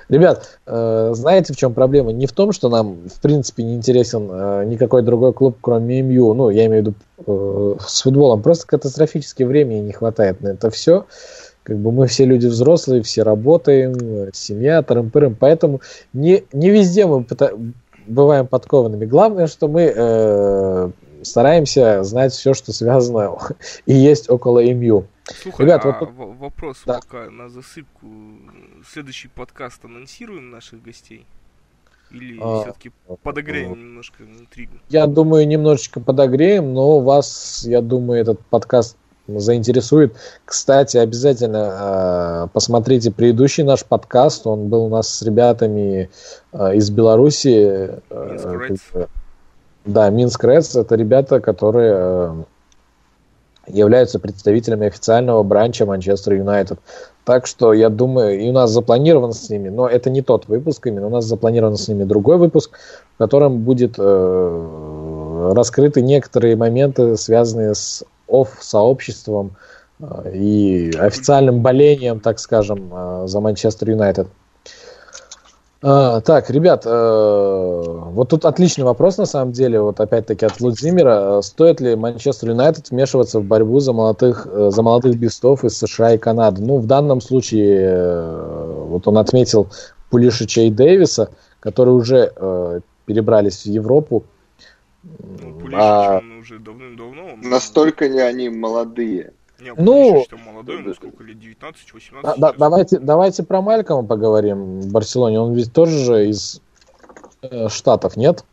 Ребят, э, знаете, в чем проблема? Не в том, что нам, в принципе, не интересен никакой другой клуб, кроме МЮ. Ну, я имею в виду с футболом. Просто катастрофически времени не хватает на это все. Как бы мы все люди взрослые, все работаем, семья, тарым-пырым. Поэтому не, не везде мы бываем подкованными. Главное, что мы э, стараемся знать все, что связано [LAUGHS] и есть около МЮ. Слушай, Ребят, а вот... вопрос да. пока на засыпку. Следующий подкаст анонсируем наших гостей? Или а, все-таки подогреем а, немножко интригу? Я думаю, немножечко подогреем, но вас, я думаю, этот подкаст заинтересует. Кстати, обязательно э, посмотрите предыдущий наш подкаст. Он был у нас с ребятами э, из Беларуси. Э, да, Минск Рeds. Это ребята, которые э, являются представителями официального бранча Манчестер Юнайтед. Так что я думаю, и у нас запланирован с ними, но это не тот выпуск именно, у нас запланирован с ними другой выпуск, в котором будет э, раскрыты некоторые моменты, связанные с офф-сообществом э, и официальным болением, так скажем, э, за Манчестер Юнайтед. А, так, ребят, э, вот тут отличный вопрос на самом деле, вот опять-таки от Владимира. Стоит ли Манчестер Юнайтед вмешиваться в борьбу за молодых, за молодых бестов из США и Канады? Ну, в данном случае, вот он отметил Пулишича и Дэвиса, которые уже перебрались в Европу. Ну, Пулишич, а... он уже давным-давно. Он... Настолько ли они молодые? Не, ну, что молодой, ему сколько лет, 19, 18? Да, да, давайте, давайте про Малькома поговорим в Барселоне. Он ведь тоже же из э, Штатов, нет?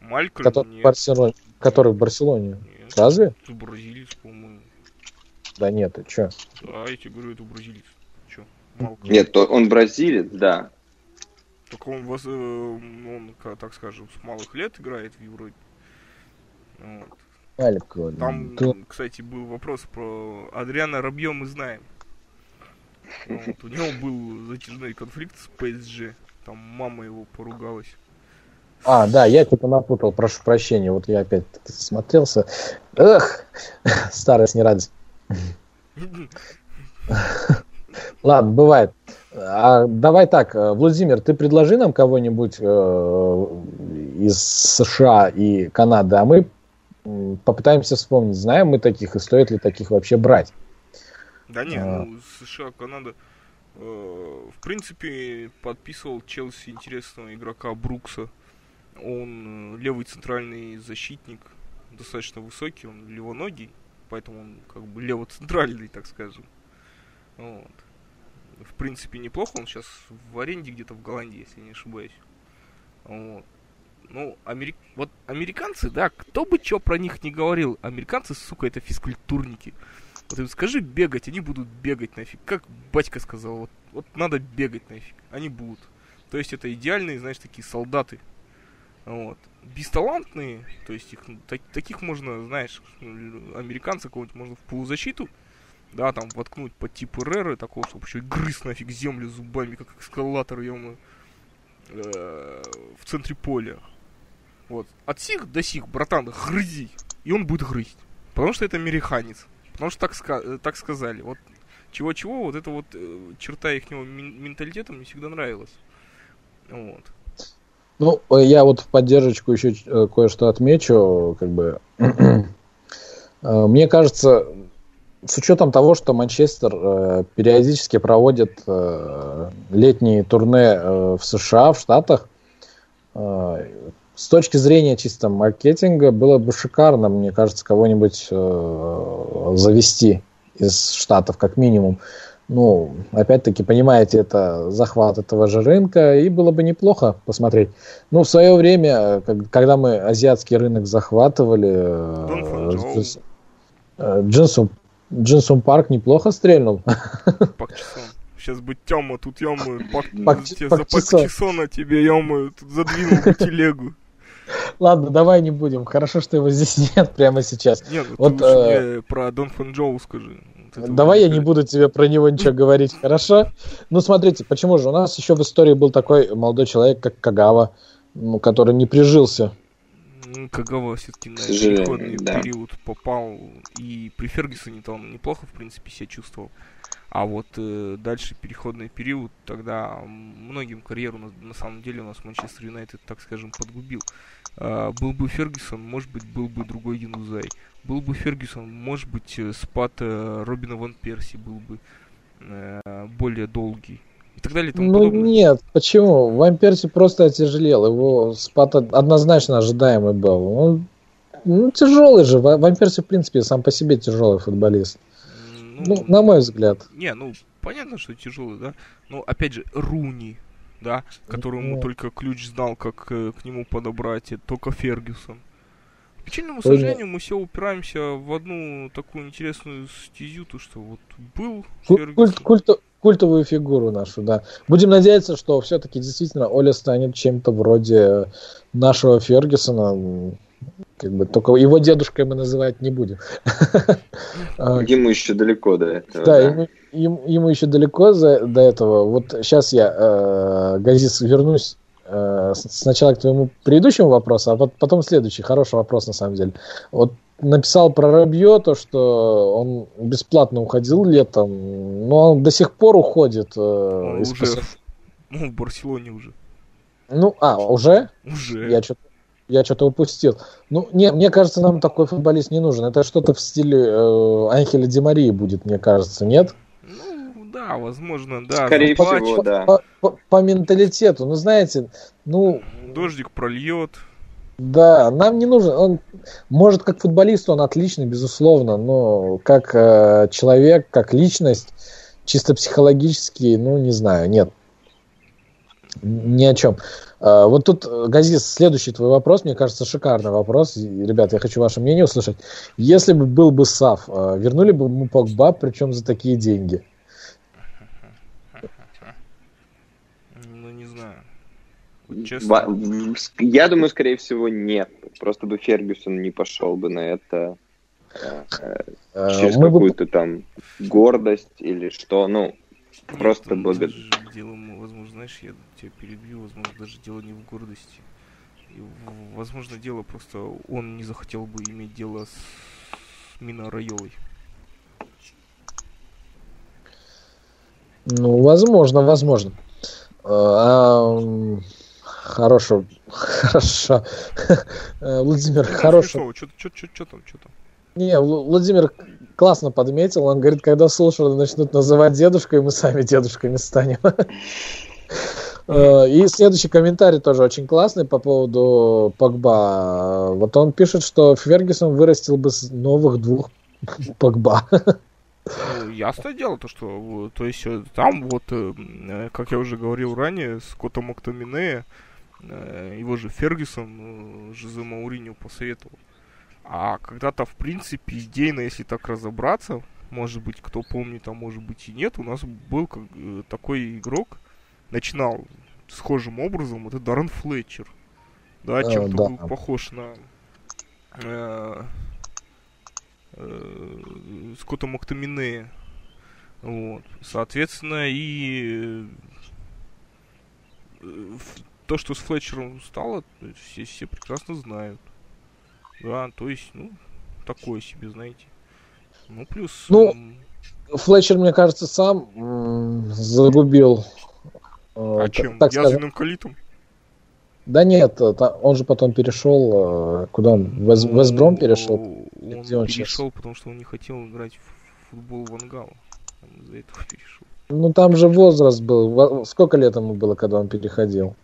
Малькольм? Который, нет. В Барселоне, который в Барселоне. Нет. Разве? Это бразилец, по-моему. Да нет, ты чё? Да, я тебе говорю, это бразилец. Чё? Малкольм. Нет, он бразилец, да. Только он, э, он, так скажем, с малых лет играет в Европе. Вот. Там, то... кстати, был вопрос про Адриана Рабье мы знаем. Вот, у него был затяжной конфликт с ПСЖ. Там мама его поругалась. А, да, я что-то напутал, прошу прощения. Вот я опять смотрелся. Эх, старость не радость. Ладно, бывает. А давай так, э, Владимир, ты предложи нам кого-нибудь э, из США и Канады, а мы попытаемся вспомнить, знаем мы таких и стоит ли таких вообще брать. Да не, а... ну США, Канада, э, в принципе, подписывал Челси интересного игрока Брукса. Он э, левый центральный защитник, достаточно высокий, он левоногий, поэтому он как бы левоцентральный, так скажем. Вот. В принципе, неплохо, он сейчас в аренде где-то в Голландии, если не ошибаюсь. Вот. Ну, америк... вот американцы, да, кто бы что про них не говорил, американцы, сука, это физкультурники. Вот им скажи бегать, они будут бегать нафиг. Как батька сказал, вот, вот надо бегать нафиг, они будут. То есть это идеальные, знаешь, такие солдаты. Вот. Бесталантные, то есть их, ну, так, таких можно, знаешь, американца какого-нибудь можно в полузащиту, да, там воткнуть под тип Реры, такого, чтобы еще и грыз нафиг землю зубами, как эскалатор, ё э, в центре поля. Вот. От сих до сих, братан, грызи. И он будет грызть. Потому что это американец. Потому что так, ска- так сказали. Вот чего-чего, вот эта вот э, черта их менталитета мне всегда нравилась. Вот. Ну, э, я вот в поддержку еще э, кое-что отмечу, как бы. [CLEARS THROAT] Э, мне кажется, с учетом того, что Манчестер э, периодически проводит э, летние турне э, в США, в Штатах, э, с точки зрения чисто маркетинга было бы шикарно, мне кажется, кого-нибудь э, завести из Штатов, как минимум. ну, опять-таки, понимаете, это захват этого же рынка, и было бы неплохо посмотреть. Ну, в свое время, когда мы азиатский рынок захватывали, Джинсум, Джинсум Парк неплохо стрельнул. [LAUGHS] Пак Сейчас бы Тёма, тут Ёма, пак, пак, тебе пак, за Пак Чесона тебе, Ёма, тут задвинул телегу. Ладно, давай не будем. Хорошо, что его здесь [LAUGHS] нет прямо сейчас. Нет, ну вот, э... про Дон Фан Джоу скажи. Давай я не буду тебе про него ничего [LAUGHS] говорить, хорошо? Ну, смотрите, почему же? У нас еще в истории был такой молодой человек, как Кагава, ну, который не прижился. Кагава все-таки на переходный да. период попал, и при Фергюсоне он неплохо, в принципе, себя чувствовал. А вот э, дальше переходный период, тогда многим карьеру на, на самом деле у нас Манчестер Юнайтед, так скажем, подгубил. Э, был бы Фергюсон, может быть, был бы другой Янузай. Был бы Фергюсон, может быть, э, спад э, Робина Ван Перси был бы э, более долгий. И так далее и тому ну подобное. нет, почему? Ван Перси просто отяжелел. Его спад однозначно ожидаемый был. Он ну, тяжелый же. Ван Перси, в принципе, сам по себе тяжелый футболист. Ну, ну, на мой взгляд. Не, ну, понятно, что тяжелый, да. Но, опять же, Руни, да, которому ну, только ключ знал, как э, к нему подобрать, это только Фергюсон. К печальному сожалению, мы все упираемся в одну такую интересную стезю, то что вот был Фергюсон. Культ, культ, культовую фигуру нашу, да. Будем надеяться, что все-таки действительно Оля станет чем-то вроде нашего Фергюсона, как бы только его дедушкой мы называть не будем. [LAUGHS] А, ему еще далеко до этого. Да, Ему, ему, ему еще далеко за, до этого. Вот сейчас я, э, Газис, вернусь э, сначала к твоему предыдущему вопросу, а потом следующий. Хороший вопрос, на самом деле. Вот написал про Рабье, то, что он бесплатно уходил летом, но он до сих пор уходит. Э, из уже в, ну, в Барселоне уже. Ну, а, уже? Уже. Я что-то я что-то упустил. Ну, не, мне кажется, нам такой футболист не нужен. Это что-то в стиле э, Анхеля Ди Марии будет, мне кажется, нет? Ну, да, возможно, да. Скорее ну, всего, по, да. По, по, по менталитету, ну, знаете, ну... Дождик прольет. Да, нам не нужен. Он, может, как футболист он отличный, безусловно, но как э, человек, как личность, чисто психологически, ну, не знаю, нет. Ни о чем. А, вот тут, э, Газис, следующий твой вопрос, мне кажется, шикарный вопрос. Ребят, я хочу ваше мнение услышать. Если бы был бы САФ, а, вернули бы ему Погба, причем за такие деньги? Ну, не знаю. честно. Я думаю, скорее всего, нет. Просто бы Фергюсон не пошел бы на это э, через какую-то там гордость или что. Ну, просто благодаря знаешь, я тебя перебью, возможно, даже дело не в гордости. И, возможно, дело просто он не захотел бы иметь дело с Мина Райолой. Ну, возможно, возможно. А, хорошо, [LAUGHS] хорошо. Владимир, ну, хорошо. Что там, что там? Не, Владимир классно подметил. Он говорит, когда слушали начнут называть дедушкой, мы сами дедушками станем. Э, и следующий комментарий тоже очень классный по поводу Погба. Вот он пишет, что Фергюсон вырастил бы новых двух Погба. Ясное дело, то, что то есть э, там вот, э, как я уже говорил ранее, с Кота Моктомине, его же Фергюсон Жозе Мауриню посоветовал. А когда-то, в принципе, идейно, если так разобраться, может быть, кто помнит, а может быть и нет, у нас был как, такой игрок, начинал схожим образом, это Даррен Флетчер. Да, а, чем-то да. был похож на э, э, Скотта Мактамине. Вот. Соответственно, и э, то, что с Флетчером стало, все, все прекрасно знают. Да, то есть, ну, такое себе, знаете. Ну, плюс... Ну, Флетчер, мне кажется, сам загубил а чем? Так Язвенным колитом? Да нет, он же потом перешел, куда он? В Вестбром перешел? Он Где он перешел, сейчас? потому что он не хотел играть в футбол в Ангал. Он из-за этого [LAUGHS] перешел. Ну там же возраст был. Сколько лет ему было, когда он переходил?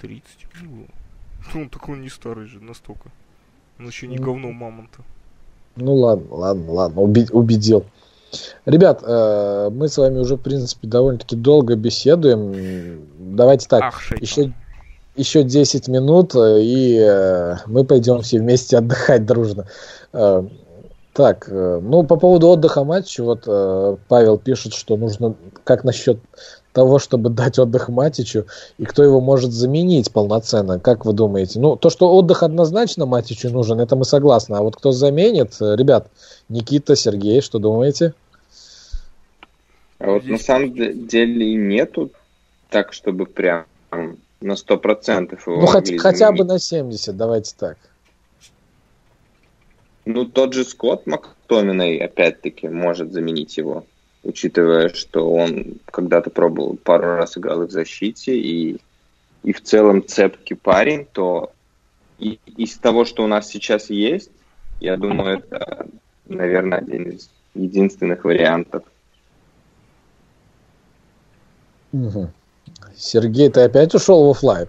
30 было. Ну, так [LAUGHS] он не старый же настолько. Он еще не ну, говно мамонта. Ну ладно, ладно, ладно, убедил. Ребят, э, мы с вами уже, в принципе, довольно-таки долго беседуем. Давайте так, Ах, еще, еще 10 минут, э, и э, мы пойдем все вместе отдыхать дружно. Так, ну по поводу отдыха матча, вот Павел пишет, что нужно, как насчет того, чтобы дать отдых Матичу, и кто его может заменить полноценно, как вы думаете? Ну, то, что отдых однозначно Матичу нужен, это мы согласны, а вот кто заменит, ребят, Никита, Сергей, что думаете? А вот на самом деле нету так, чтобы прям на сто процентов его Ну, хоть, хотя бы на 70, давайте так. Ну, тот же Скотт Мактоминой, опять-таки, может заменить его, учитывая, что он когда-то пробовал, пару раз играл и в защите, и, и в целом цепкий парень, то и, из того, что у нас сейчас есть, я думаю, это наверное, один из единственных вариантов. Угу. Сергей, ты опять ушел в офлайн?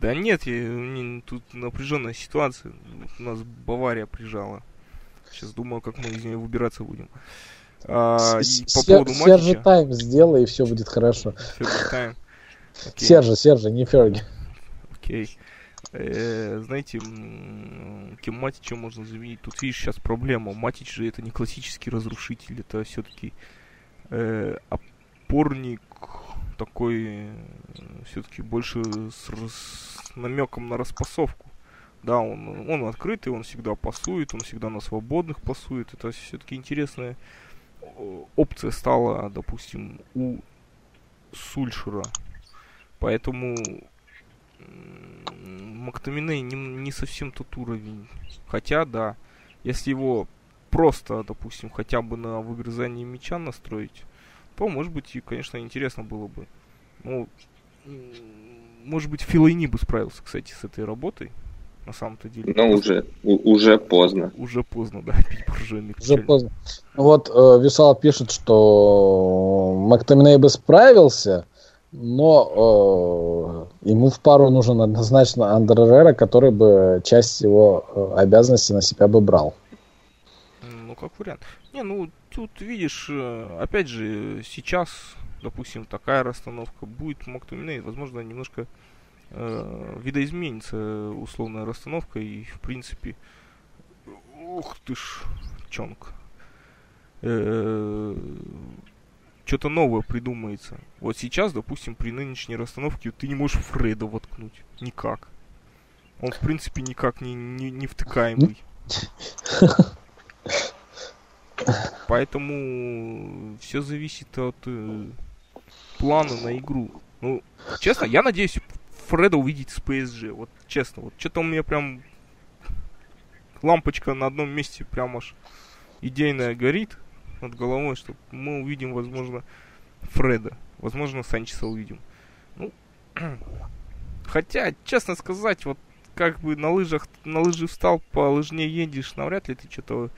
Да нет, я, не, тут напряженная ситуация. У нас Бавария прижала. Сейчас думаю, как мы из нее выбираться будем. А, по поводу Сержи тайм сделай, и все будет хорошо. Сержи тайм. [LAUGHS] Сержи, Сержи, не Ферги. Окей. Э, знаете, кем Матича можно заменить? Тут видишь сейчас проблема. Матич же это не классический разрушитель, это все-таки э, опорник такой, э, все-таки больше с, с намеком на распасовку. Да, он, он открытый, он всегда пасует, он всегда на свободных пасует. Это все-таки интересная опция стала, допустим, у Сульшера. Поэтому Мактаминей не, не совсем тот уровень. Хотя, да, если его просто, допустим, хотя бы на выгрызание мяча настроить, то, может быть, и, конечно, интересно было бы. Ну, может быть, Филайни бы справился, кстати, с этой работой. На самом-то деле. Ну, уже, уже поздно. Уже поздно, да, [LAUGHS] пить буржуйный Уже поздно. Вот э, Висал пишет, что Мактаминей бы справился, но э, ему в пару нужен однозначно Андерера, который бы часть его э, обязанностей на себя бы брал. Ну, как вариант. Не, ну, тут видишь, э, опять же, сейчас, допустим, такая расстановка будет Мактуминей, возможно, немножко э, видоизменится условная расстановка, и, в принципе, ух ты ж, чонг. Э, что-то новое придумается. Вот сейчас, допустим, при нынешней расстановке ты не можешь Фреда воткнуть. Никак. Он, в принципе, никак не, не, не втыкаемый. Поэтому все зависит от э, плана на игру. Ну, честно, я надеюсь Фреда увидеть с PSG. Вот честно, вот что-то у меня прям лампочка на одном месте прям аж идейная горит над головой, что мы увидим, возможно, Фреда. Возможно, Санчеса увидим. Ну, [CLEARS THROAT] хотя, честно сказать, вот как бы на лыжах, на лыжи встал, по лыжне едешь, навряд ли ты что-то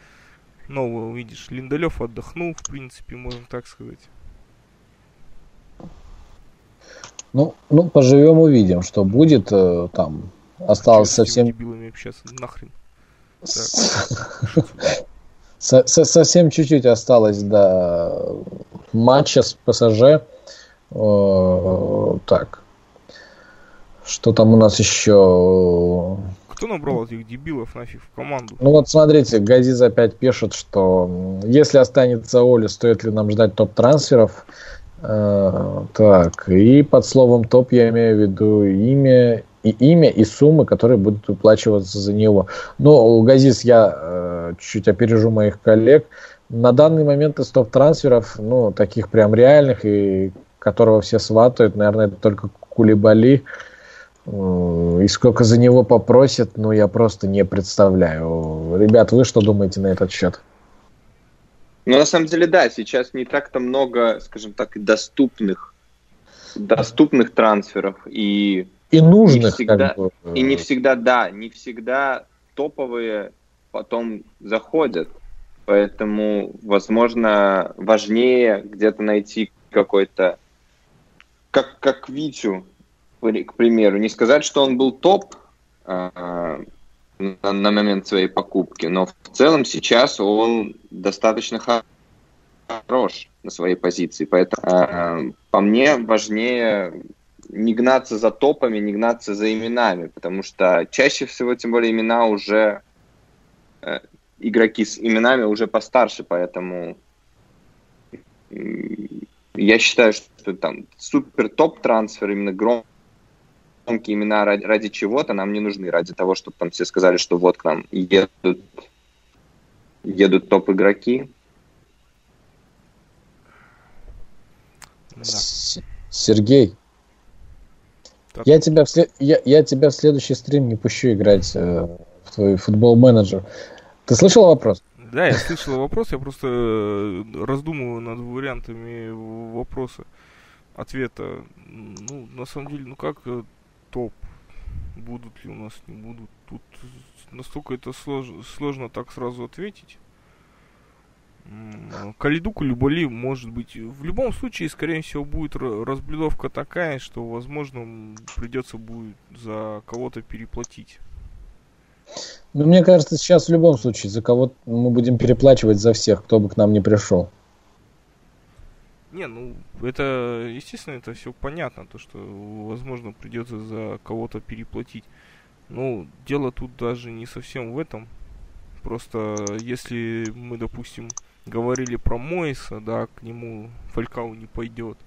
нового увидишь. Линдалев отдохнул, в принципе, можно так сказать. Ну, ну поживем увидим, что будет э, там. Осталось совсем... Дебилами общаться, нахрен. [LAUGHS] совсем чуть-чуть осталось до матча с ПСЖ. так. Что там у нас еще? Кто набрал этих дебилов нафиг в команду? Ну вот смотрите, Газиз опять пишет, что если останется Оля, стоит ли нам ждать топ-трансферов? Э, так, и под словом топ я имею в виду имя и имя, и суммы, которые будут выплачиваться за него. Но, Газис, я э, чуть-чуть опережу моих коллег. На данный момент из топ-трансферов, ну, таких прям реальных, и которого все сватают, наверное, это только Кулибали. И сколько за него попросят, ну, я просто не представляю. Ребят, вы что думаете на этот счет? Ну, на самом деле, да, сейчас не так-то много, скажем так, доступных доступных трансферов и и нужных. всегда, как бы. И не всегда, да, не всегда топовые потом заходят. Поэтому, возможно, важнее где-то найти какой-то, как, как Витю, к примеру, не сказать, что он был топ э, на, на момент своей покупки, но в целом сейчас он достаточно хорош на своей позиции. Поэтому э, по мне важнее не гнаться за топами, не гнаться за именами, потому что чаще всего, тем более, имена уже э, игроки с именами уже постарше, поэтому я считаю, что там супер топ трансфер, именно громкие имена ради, ради чего-то нам не нужны, ради того, чтобы там все сказали, что вот к нам едут, едут топ игроки. Да. Сергей, так. я тебя, в след... я, я тебя в следующий стрим не пущу играть э, в твой футбол-менеджер. Ты слышал вопрос? Да, я слышал вопрос, я просто э, раздумываю над вариантами вопроса, ответа. Ну, на самом деле, ну как э, топ? Будут ли у нас, не будут? Тут настолько это слож, сложно так сразу ответить. Калиду Кулибали может быть. В любом случае, скорее всего, будет разблюдовка такая, что, возможно, придется будет за кого-то переплатить. Ну, мне кажется, сейчас в любом случае за кого мы будем переплачивать за всех, кто бы к нам не пришел. Не, ну, это, естественно, это все понятно, то, что, возможно, придется за кого-то переплатить. Ну, дело тут даже не совсем в этом. Просто, если мы, допустим, говорили про Моиса, да, к нему Фалькау не пойдет,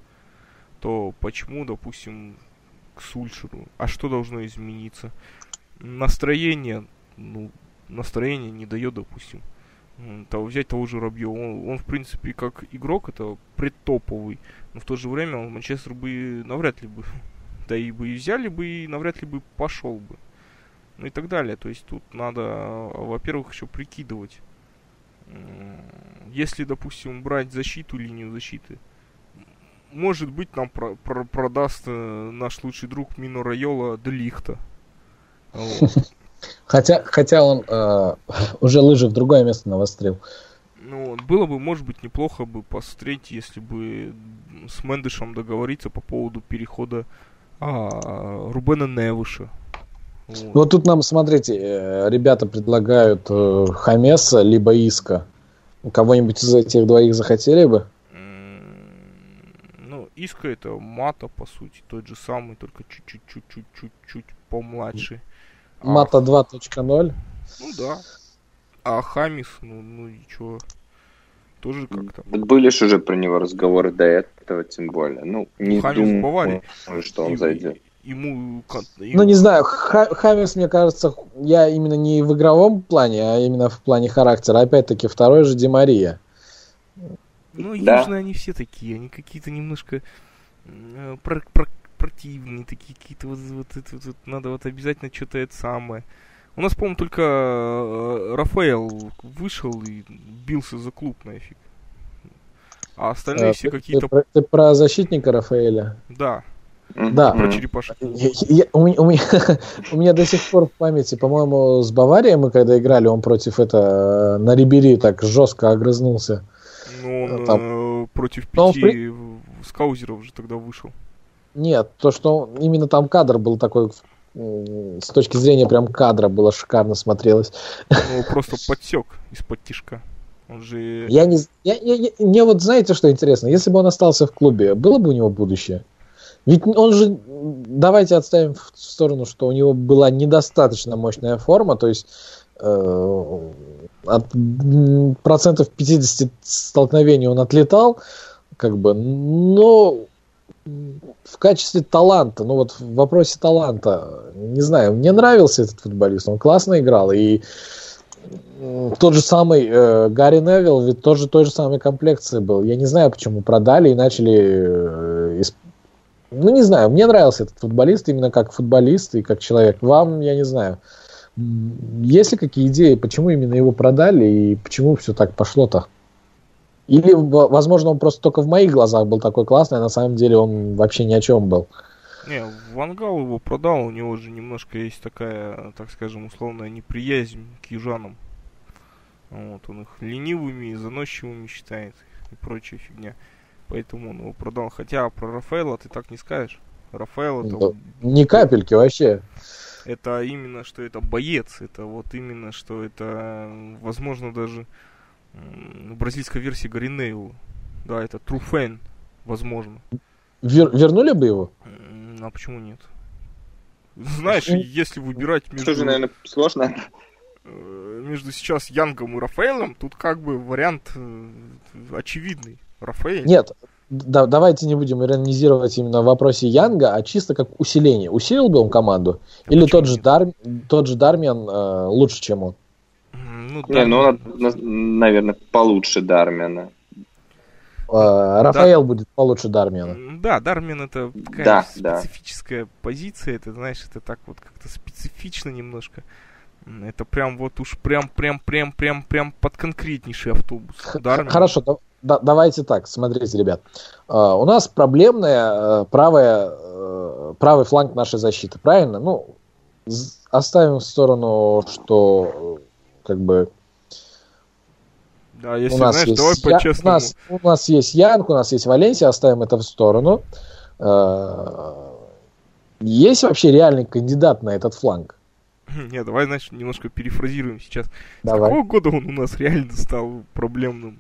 то почему, допустим, к Сульшеру? А что должно измениться? Настроение, ну, настроение не дает, допустим. Того, взять того же Рабье. Он, он, в принципе, как игрок, это предтоповый. Но в то же время он Манчестер бы навряд ли бы, [LAUGHS] да и бы и взяли бы, и навряд ли бы пошел бы. Ну и так далее. То есть тут надо, во-первых, еще прикидывать. Если, допустим, брать защиту, линию защиты, может быть, нам про про продаст э, наш лучший друг Мино Райола Делихта. [LAUGHS] Вот. Хотя, хотя он э, [LAUGHS] уже лыжи в другое место навострил. Ну, было бы, может быть, неплохо бы посмотреть, если бы с Мендышем договориться по поводу перехода а, Рубена Невыша. Вот. вот тут нам, смотрите, э, ребята предлагают э, Хамеса либо Иска. Кого-нибудь из этих двоих захотели бы? Ну, Иска это Мата, по сути, тот же самый, только чуть-чуть-чуть-чуть-чуть помладше. Мата 2.0. Ну да. А Хамис, ну, ну и чё? Тоже как-то. Были же уже про него разговоры до этого, тем более. Ну, не Хамис думаю, Баварии. что он и, зайдет. Ему, ему... Ну, не знаю, Хамис, мне кажется, я именно не в игровом плане, а именно в плане характера. Опять-таки, второй же Демария. Ну, да. южные они все такие, они какие-то немножко э, про, про, противные такие какие-то вот, вот, вот, вот, вот надо вот обязательно что-то это самое. У нас, по-моему, только э, Рафаэл вышел и бился за клуб нафиг. А остальные а, все какие-то... Ты, ты про защитника Рафаэля? Да. Да. Про черепашек. Я, я, у, меня, у, меня, [LAUGHS] у меня до сих пор в памяти, по-моему, с Баварией мы когда играли, он против это на Рибери так жестко огрызнулся. Ну, он Там... э, против пяти он... скаузеров же тогда вышел. Нет, то, что именно там кадр был такой, с точки зрения прям кадра было шикарно смотрелось. Ну, просто [LAUGHS] подсек из-под тишка. Он же... Я не... Я, я, я, мне вот знаете, что интересно? Если бы он остался в клубе, было бы у него будущее? Ведь он же... Давайте отставим в сторону, что у него была недостаточно мощная форма, то есть э, от процентов 50 столкновений он отлетал, как бы, но в качестве таланта, ну вот в вопросе таланта, не знаю, мне нравился этот футболист, он классно играл, и тот же самый э, Гарри Невилл, ведь тоже той же самой комплекции был. Я не знаю, почему продали и начали... Э, исп... Ну, не знаю, мне нравился этот футболист именно как футболист и как человек. Вам, я не знаю. Есть ли какие идеи, почему именно его продали и почему все так пошло-то? Или, возможно, он просто только в моих глазах был такой классный, а на самом деле он вообще ни о чем был. Не, Вангал его продал, у него же немножко есть такая, так скажем, условная неприязнь к южанам. Вот, он их ленивыми и заносчивыми считает и прочая фигня. Поэтому он его продал. Хотя про Рафаэла ты так не скажешь. Рафаэл это... Да, ни капельки вообще. Это именно, что это боец. Это вот именно, что это, возможно, даже м, бразильская версия Гарри Невилла. Да, это True Fan, возможно. Вер- вернули бы его? А почему нет? Знаешь, Ну, если выбирать между, Тоже, наверное, сложно. э, между сейчас Янгом и Рафаэлем, тут как бы вариант э, очевидный. Рафаэль. Нет, да- давайте не будем иронизировать именно в вопросе Янга, а чисто как усиление. Усилил бы он команду? Да Или тот же? Дар... тот же Дармиан э, лучше, чем он? Ну, Не, да, ну он, наверное, получше Дармина. Э, Рафаэл будет получше Дармиана. М, Да, Дармен это такая Да, да. специфическая позиция, это, знаешь, это так вот как-то специфично немножко. Это прям вот уж прям, прям, прям, прям, прям под конкретнейший автобус. Х- Дармен. Хорошо, да- да- давайте так, смотрите, ребят. Э, у нас проблемная э, правая, э, правый фланг нашей защиты, правильно? Ну, з- оставим в сторону, что как бы Да, если у нас знаешь, есть давай Я- у, нас, у нас есть Янг, у нас есть Валенсия, оставим это в сторону. Э, Есть вообще реальный кандидат на этот фланг? [LAUGHS] Не, давай, знаешь, немножко перефразируем сейчас. С Давай. какого года он у нас реально стал проблемным?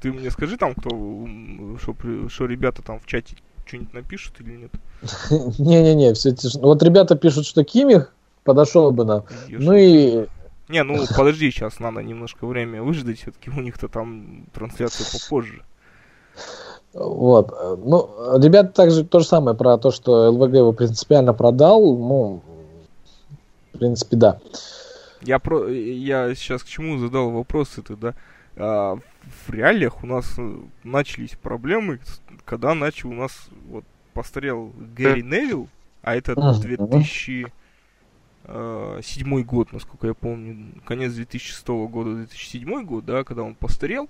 Ты мне скажи там, кто, что, ребята там в чате что-нибудь напишут или нет? [LAUGHS] Не-не-не, все тиш- Вот ребята пишут, что Кимих подошел бы нам. Ну и Не, ну подожди, сейчас надо немножко время выждать, все-таки у них-то там трансляция попозже. Вот. э, Ну, ребята также то же самое про то, что ЛВГ его принципиально продал. Ну, в принципе, да. Я про, я сейчас к чему задал вопрос это, да? А, в реалиях у нас э, начались проблемы, когда начал у нас вот постарел Гэри Невилл, а это Мгм. 2007 год, насколько я помню, конец 2006 года, 2007 год, да, когда он постарел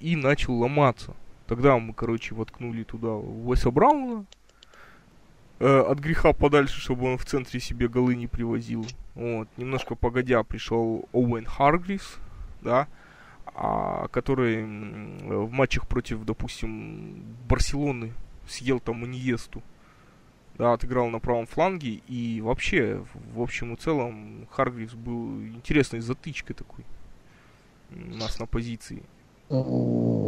и начал ломаться. Тогда мы, короче, воткнули туда Уэса Брауна, э, от греха подальше, чтобы он в центре себе голы не привозил. Вот, немножко погодя пришел Оуэн Харгривс, да, а, который в матчах против, допустим, Барселоны съел там Иньесту, да, отыграл на правом фланге, и вообще, в- общем и целом, Харгривс был интересной затычкой такой у нас на позиции.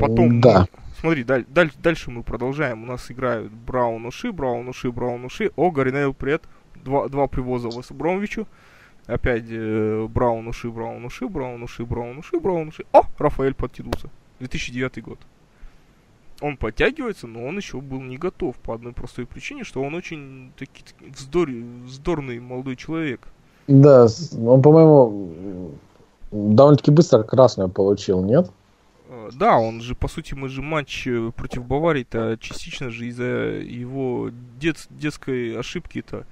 Потом, Да. смотри, даль- даль- дальше мы продолжаем. У нас играют Браун Уши, Браун Уши, Браун Уши. О, Гаринейл, привет. Два, два привоза Весу Бромвичу. Опять э, Браун Уши, Браун Уши, Браун Уши, Браун Уши, Браун Уши. О, Рафаэль подтянулся. 2009 год. Он подтягивается, но он еще был не готов по одной простой причине, что он очень таки, таки вздор, вздорный молодой человек. Да, он, по-моему, довольно-таки быстро красную получил, нет? Э, Да, он же, по сути, мы же матч э, против Баварии-то частично же из-за его дет- детской ошибки-то.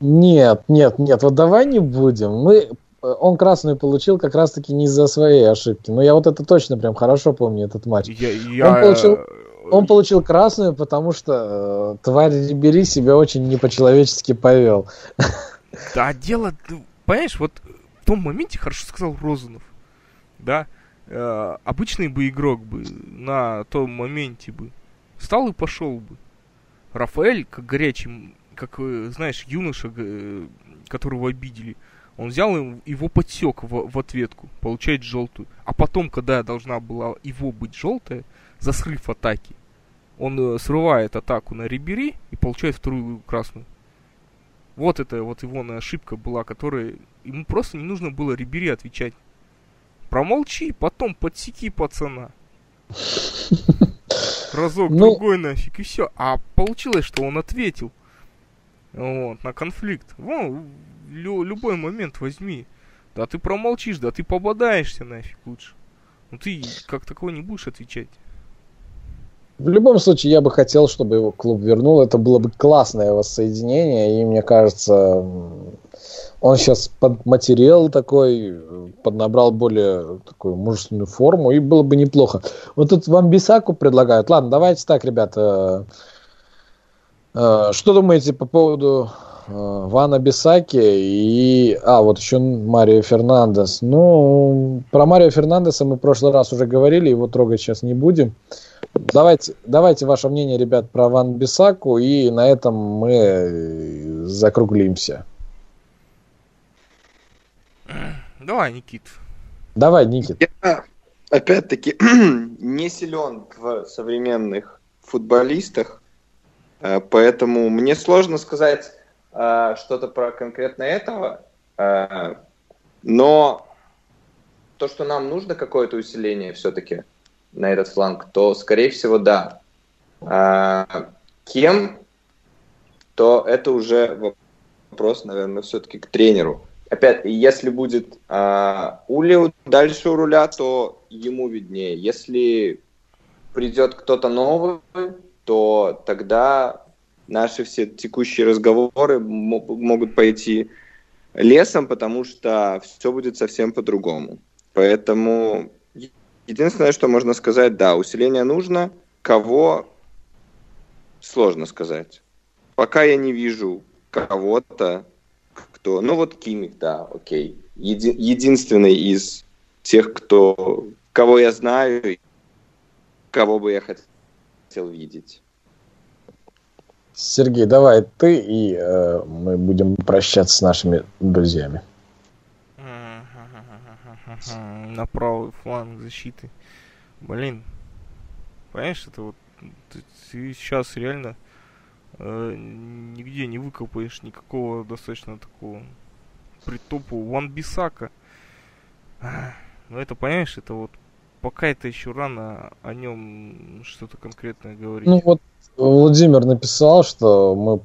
Нет, нет, нет, вот давай не будем. Мы, он красную получил как раз-таки не из-за своей ошибки. Но я вот это точно прям хорошо помню, этот матч. Я, я, Он получил- э, Он получил красную, потому что э, тварь Рибери себя очень не по-человечески повел. [LAUGHS] Да, дело, ну, понимаешь, вот в том моменте хорошо сказал Розанов, да, э, обычный бы игрок бы на том моменте бы встал и пошел бы. Рафаэль, как горячий, как, э, знаешь, юноша, г- которого обидели, он взял его подсек в, в ответку, получает желтую. А потом, когда должна была его быть желтая, за срыв атаки, он э, срывает атаку на Рибери и получает вторую красную. Вот это вот его ошибка была, которая ему просто не нужно было Рибери отвечать. Промолчи, потом подсеки пацана. Разок, Ну- другой нафиг, и все. А получилось, что он ответил вот, на конфликт. Вон, лю- любой момент возьми. Да ты промолчишь, да ты пободаешься нафиг лучше. Ну ты как такого не будешь отвечать. В любом случае, я бы хотел, чтобы его клуб вернул. Это было бы классное воссоединение. И мне кажется, он сейчас подматериал такой, э, поднабрал более такую мужественную форму. И было бы неплохо. Вот тут вам Бисаку предлагают. Ладно, давайте так, ребята. Э, Что думаете по поводу э, Вана Бисаки и... А, вот еще Марио Фернандес. Ну, про Марио Фернандеса мы в прошлый раз уже говорили, его трогать сейчас не будем. Давайте, давайте ваше мнение, ребят, про Ван Бисаку, и на этом мы э, закруглимся. Давай, Никит. Давай, Никит. Я, опять-таки, [CLEARS THROAT] не силен в современных футболистах, э, поэтому мне сложно сказать э, что-то про конкретно этого, э, но то, что нам нужно какое-то усиление все-таки на этот фланг, то, скорее всего, да. Кем, то это уже вопрос, наверное, все-таки к тренеру опять, если будет э, Ули дальше у руля, то ему виднее. Если придет кто-то новый, то тогда наши все текущие разговоры могут пойти лесом, потому что все будет совсем по-другому. Поэтому единственное, что можно сказать, да, усиление нужно. Кого сложно сказать. Пока я не вижу кого-то, кто... Ну вот Кимик, да, окей. Еди... Единственный из тех, кто... кого я знаю, кого бы я хотел видеть. Сергей, давай ты, и э, мы будем прощаться с нашими друзьями. На правый фланг защиты. Блин, понимаешь, это вот ты, ты сейчас реально э, нигде не выкопаешь никакого достаточно такого притопу Ван Бисака. Ну это, понимаешь, это вот пока это еще рано о нем что-то конкретное говорить. Ну вот Владимир написал, что мы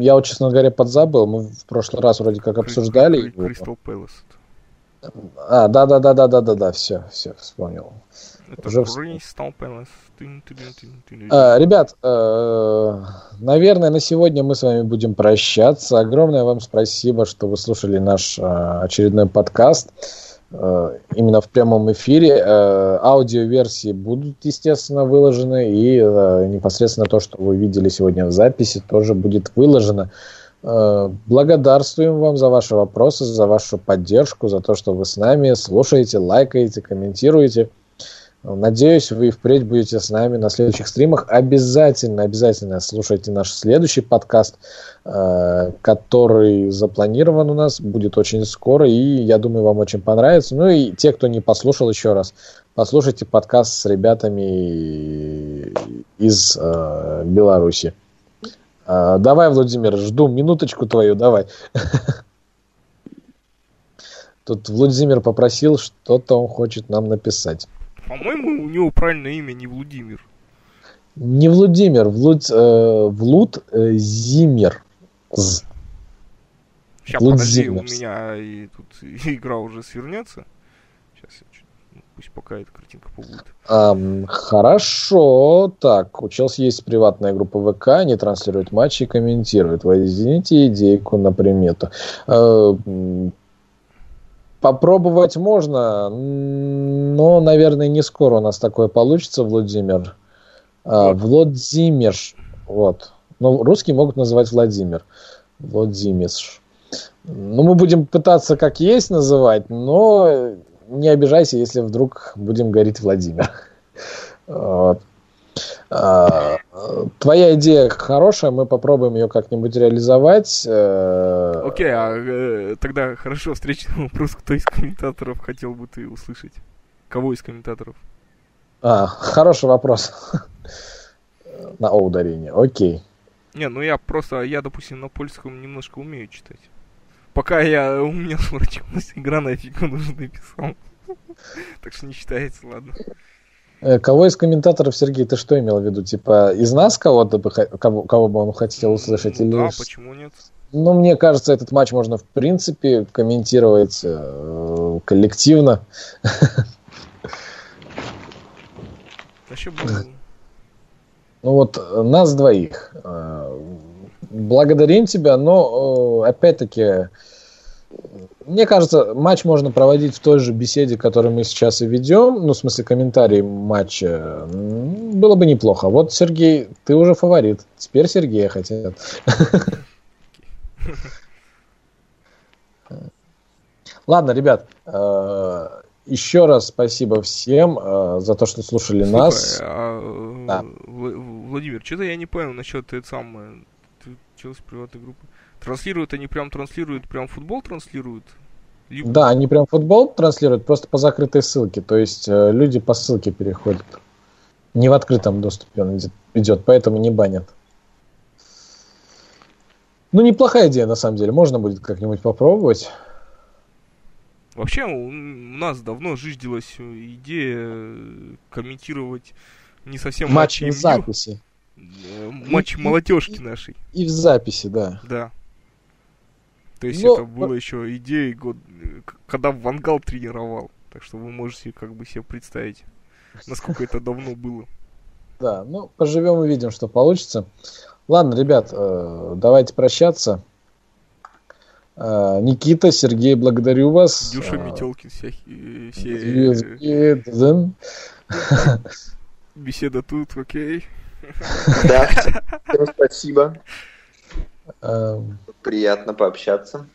я вот, честно говоря, подзабыл. Мы в прошлый раз вроде как обсуждали. Кристал Пэлас. А, да, да, да, да, да, да, да, все, все, вспомнил. Это Уже Кристал Пэлас. А, ребят, э, наверное, на сегодня мы с вами будем прощаться. Огромное вам спасибо, что вы слушали наш э, очередной подкаст именно в прямом эфире. Аудиоверсии будут, естественно, выложены, и непосредственно то, что вы видели сегодня в записи, тоже будет выложено. Благодарствуем вам за ваши вопросы, за вашу поддержку, за то, что вы с нами слушаете, лайкаете, комментируете. Надеюсь, вы впредь будете с нами на следующих стримах. Обязательно, обязательно слушайте наш следующий подкаст, э, который запланирован у нас, будет очень скоро, и я думаю, вам очень понравится. Ну и те, кто не послушал еще раз, послушайте подкаст с ребятами из э, Беларуси. Э, давай, Владимир, жду минуточку твою, давай. [LAUGHS] Тут Владимир попросил, что-то он хочет нам написать. По-моему, у него правильное имя не Владимир. Не Владимир, Влуд, э, Влуд э, Зимер. З. Сейчас, Влуд подожди, Зимерс. у меня и тут [LAUGHS] игра уже свернется. Сейчас я чуть... Ну, пусть пока эта картинка побудет. Um, хорошо. Так, у Челси есть приватная группа ВК, они транслируют матчи и комментируют. Возьмите идейку на примету. Uh, Попробовать можно, но, наверное, не скоро у нас такое получится, Владимир. А, Владимир. Вот. Но русские могут называть Владимир. Владимир. Ну, мы будем пытаться как есть называть, но не обижайся, если вдруг будем говорить Владимир. [LAUGHS] Вот. А, твоя идея хорошая, мы попробуем ее как-нибудь реализовать. Э, Окей, а э, тогда хорошо, встречный вопрос, кто из комментаторов хотел бы ты услышать? Кого из комментаторов? А, хороший вопрос. На О ударение, окей. Не, ну я просто, я, допустим, на польском немножко умею читать. Пока я, у меня [LAUGHS] сворачивалась игра, нафиг нужно написал. Так что не считается, ладно. Э, кого из комментаторов, Сергей, ты что имел в виду? Типа из нас кого-то бы, кого, кого бы он хотел услышать? Ну, или... Да, почему нет? Ну, мне кажется, этот матч можно, в принципе, комментировать э, коллективно. Вообще Ну вот, нас двоих. Э, благодарим тебя, но, э, опять-таки, мне кажется, матч можно проводить в той же беседе, которую мы сейчас и ведем, ну, в смысле, комментарий матча. Было бы неплохо. Вот, Сергей, ты уже фаворит. Теперь Сергея хотят. Ладно, ребят, э, еще раз спасибо всем э, за то, что слушали Слушай, нас. А, да. Владимир, что-то я не понял насчет этой самой приватной группы. Транслируют они прям транслируют, прям футбол транслируют? Либо... Да, они прям футбол транслируют просто по закрытой ссылке. То есть э, люди по ссылке переходят. Не в открытом доступе он идет, идет, поэтому не банят. Ну, неплохая идея, на самом деле. Можно будет как-нибудь попробовать. Вообще, у нас давно жиждилась идея комментировать не совсем матч в записи. Э, матч молодежки нашей. И в записи, да. Да. То есть Но... это было еще идеей, год, когда Вангал тренировал. Так что вы можете как бы себе представить, насколько это давно было. [LAUGHS] Да, ну, поживем увидим, что получится. Ладно, ребят, э, давайте прощаться. Э, Никита, Сергей, благодарю вас. Дюша Метелкин, все... все... [LAUGHS] Беседа тут, окей. Да, [LAUGHS] всем спасибо. Приятно пообщаться.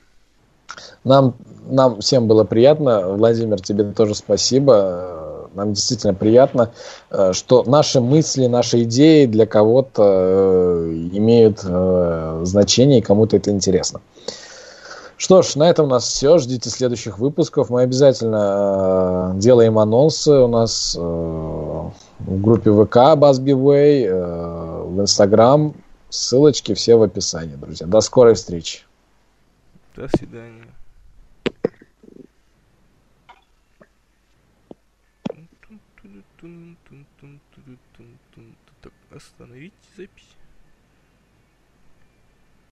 Нам, нам всем было приятно. Владимир, тебе тоже спасибо. Нам действительно приятно, э, что наши мысли, наши идеи для кого-то э, имеют э, значение и кому-то это интересно. Что ж, на этом у нас все. Ждите следующих выпусков. Мы обязательно делаем анонсы у нас в группе ВК BuzzBeWay, в Инстаграм. Ссылочки все в описании, друзья. До скорой встречи. До свидания. Так, остановите запись.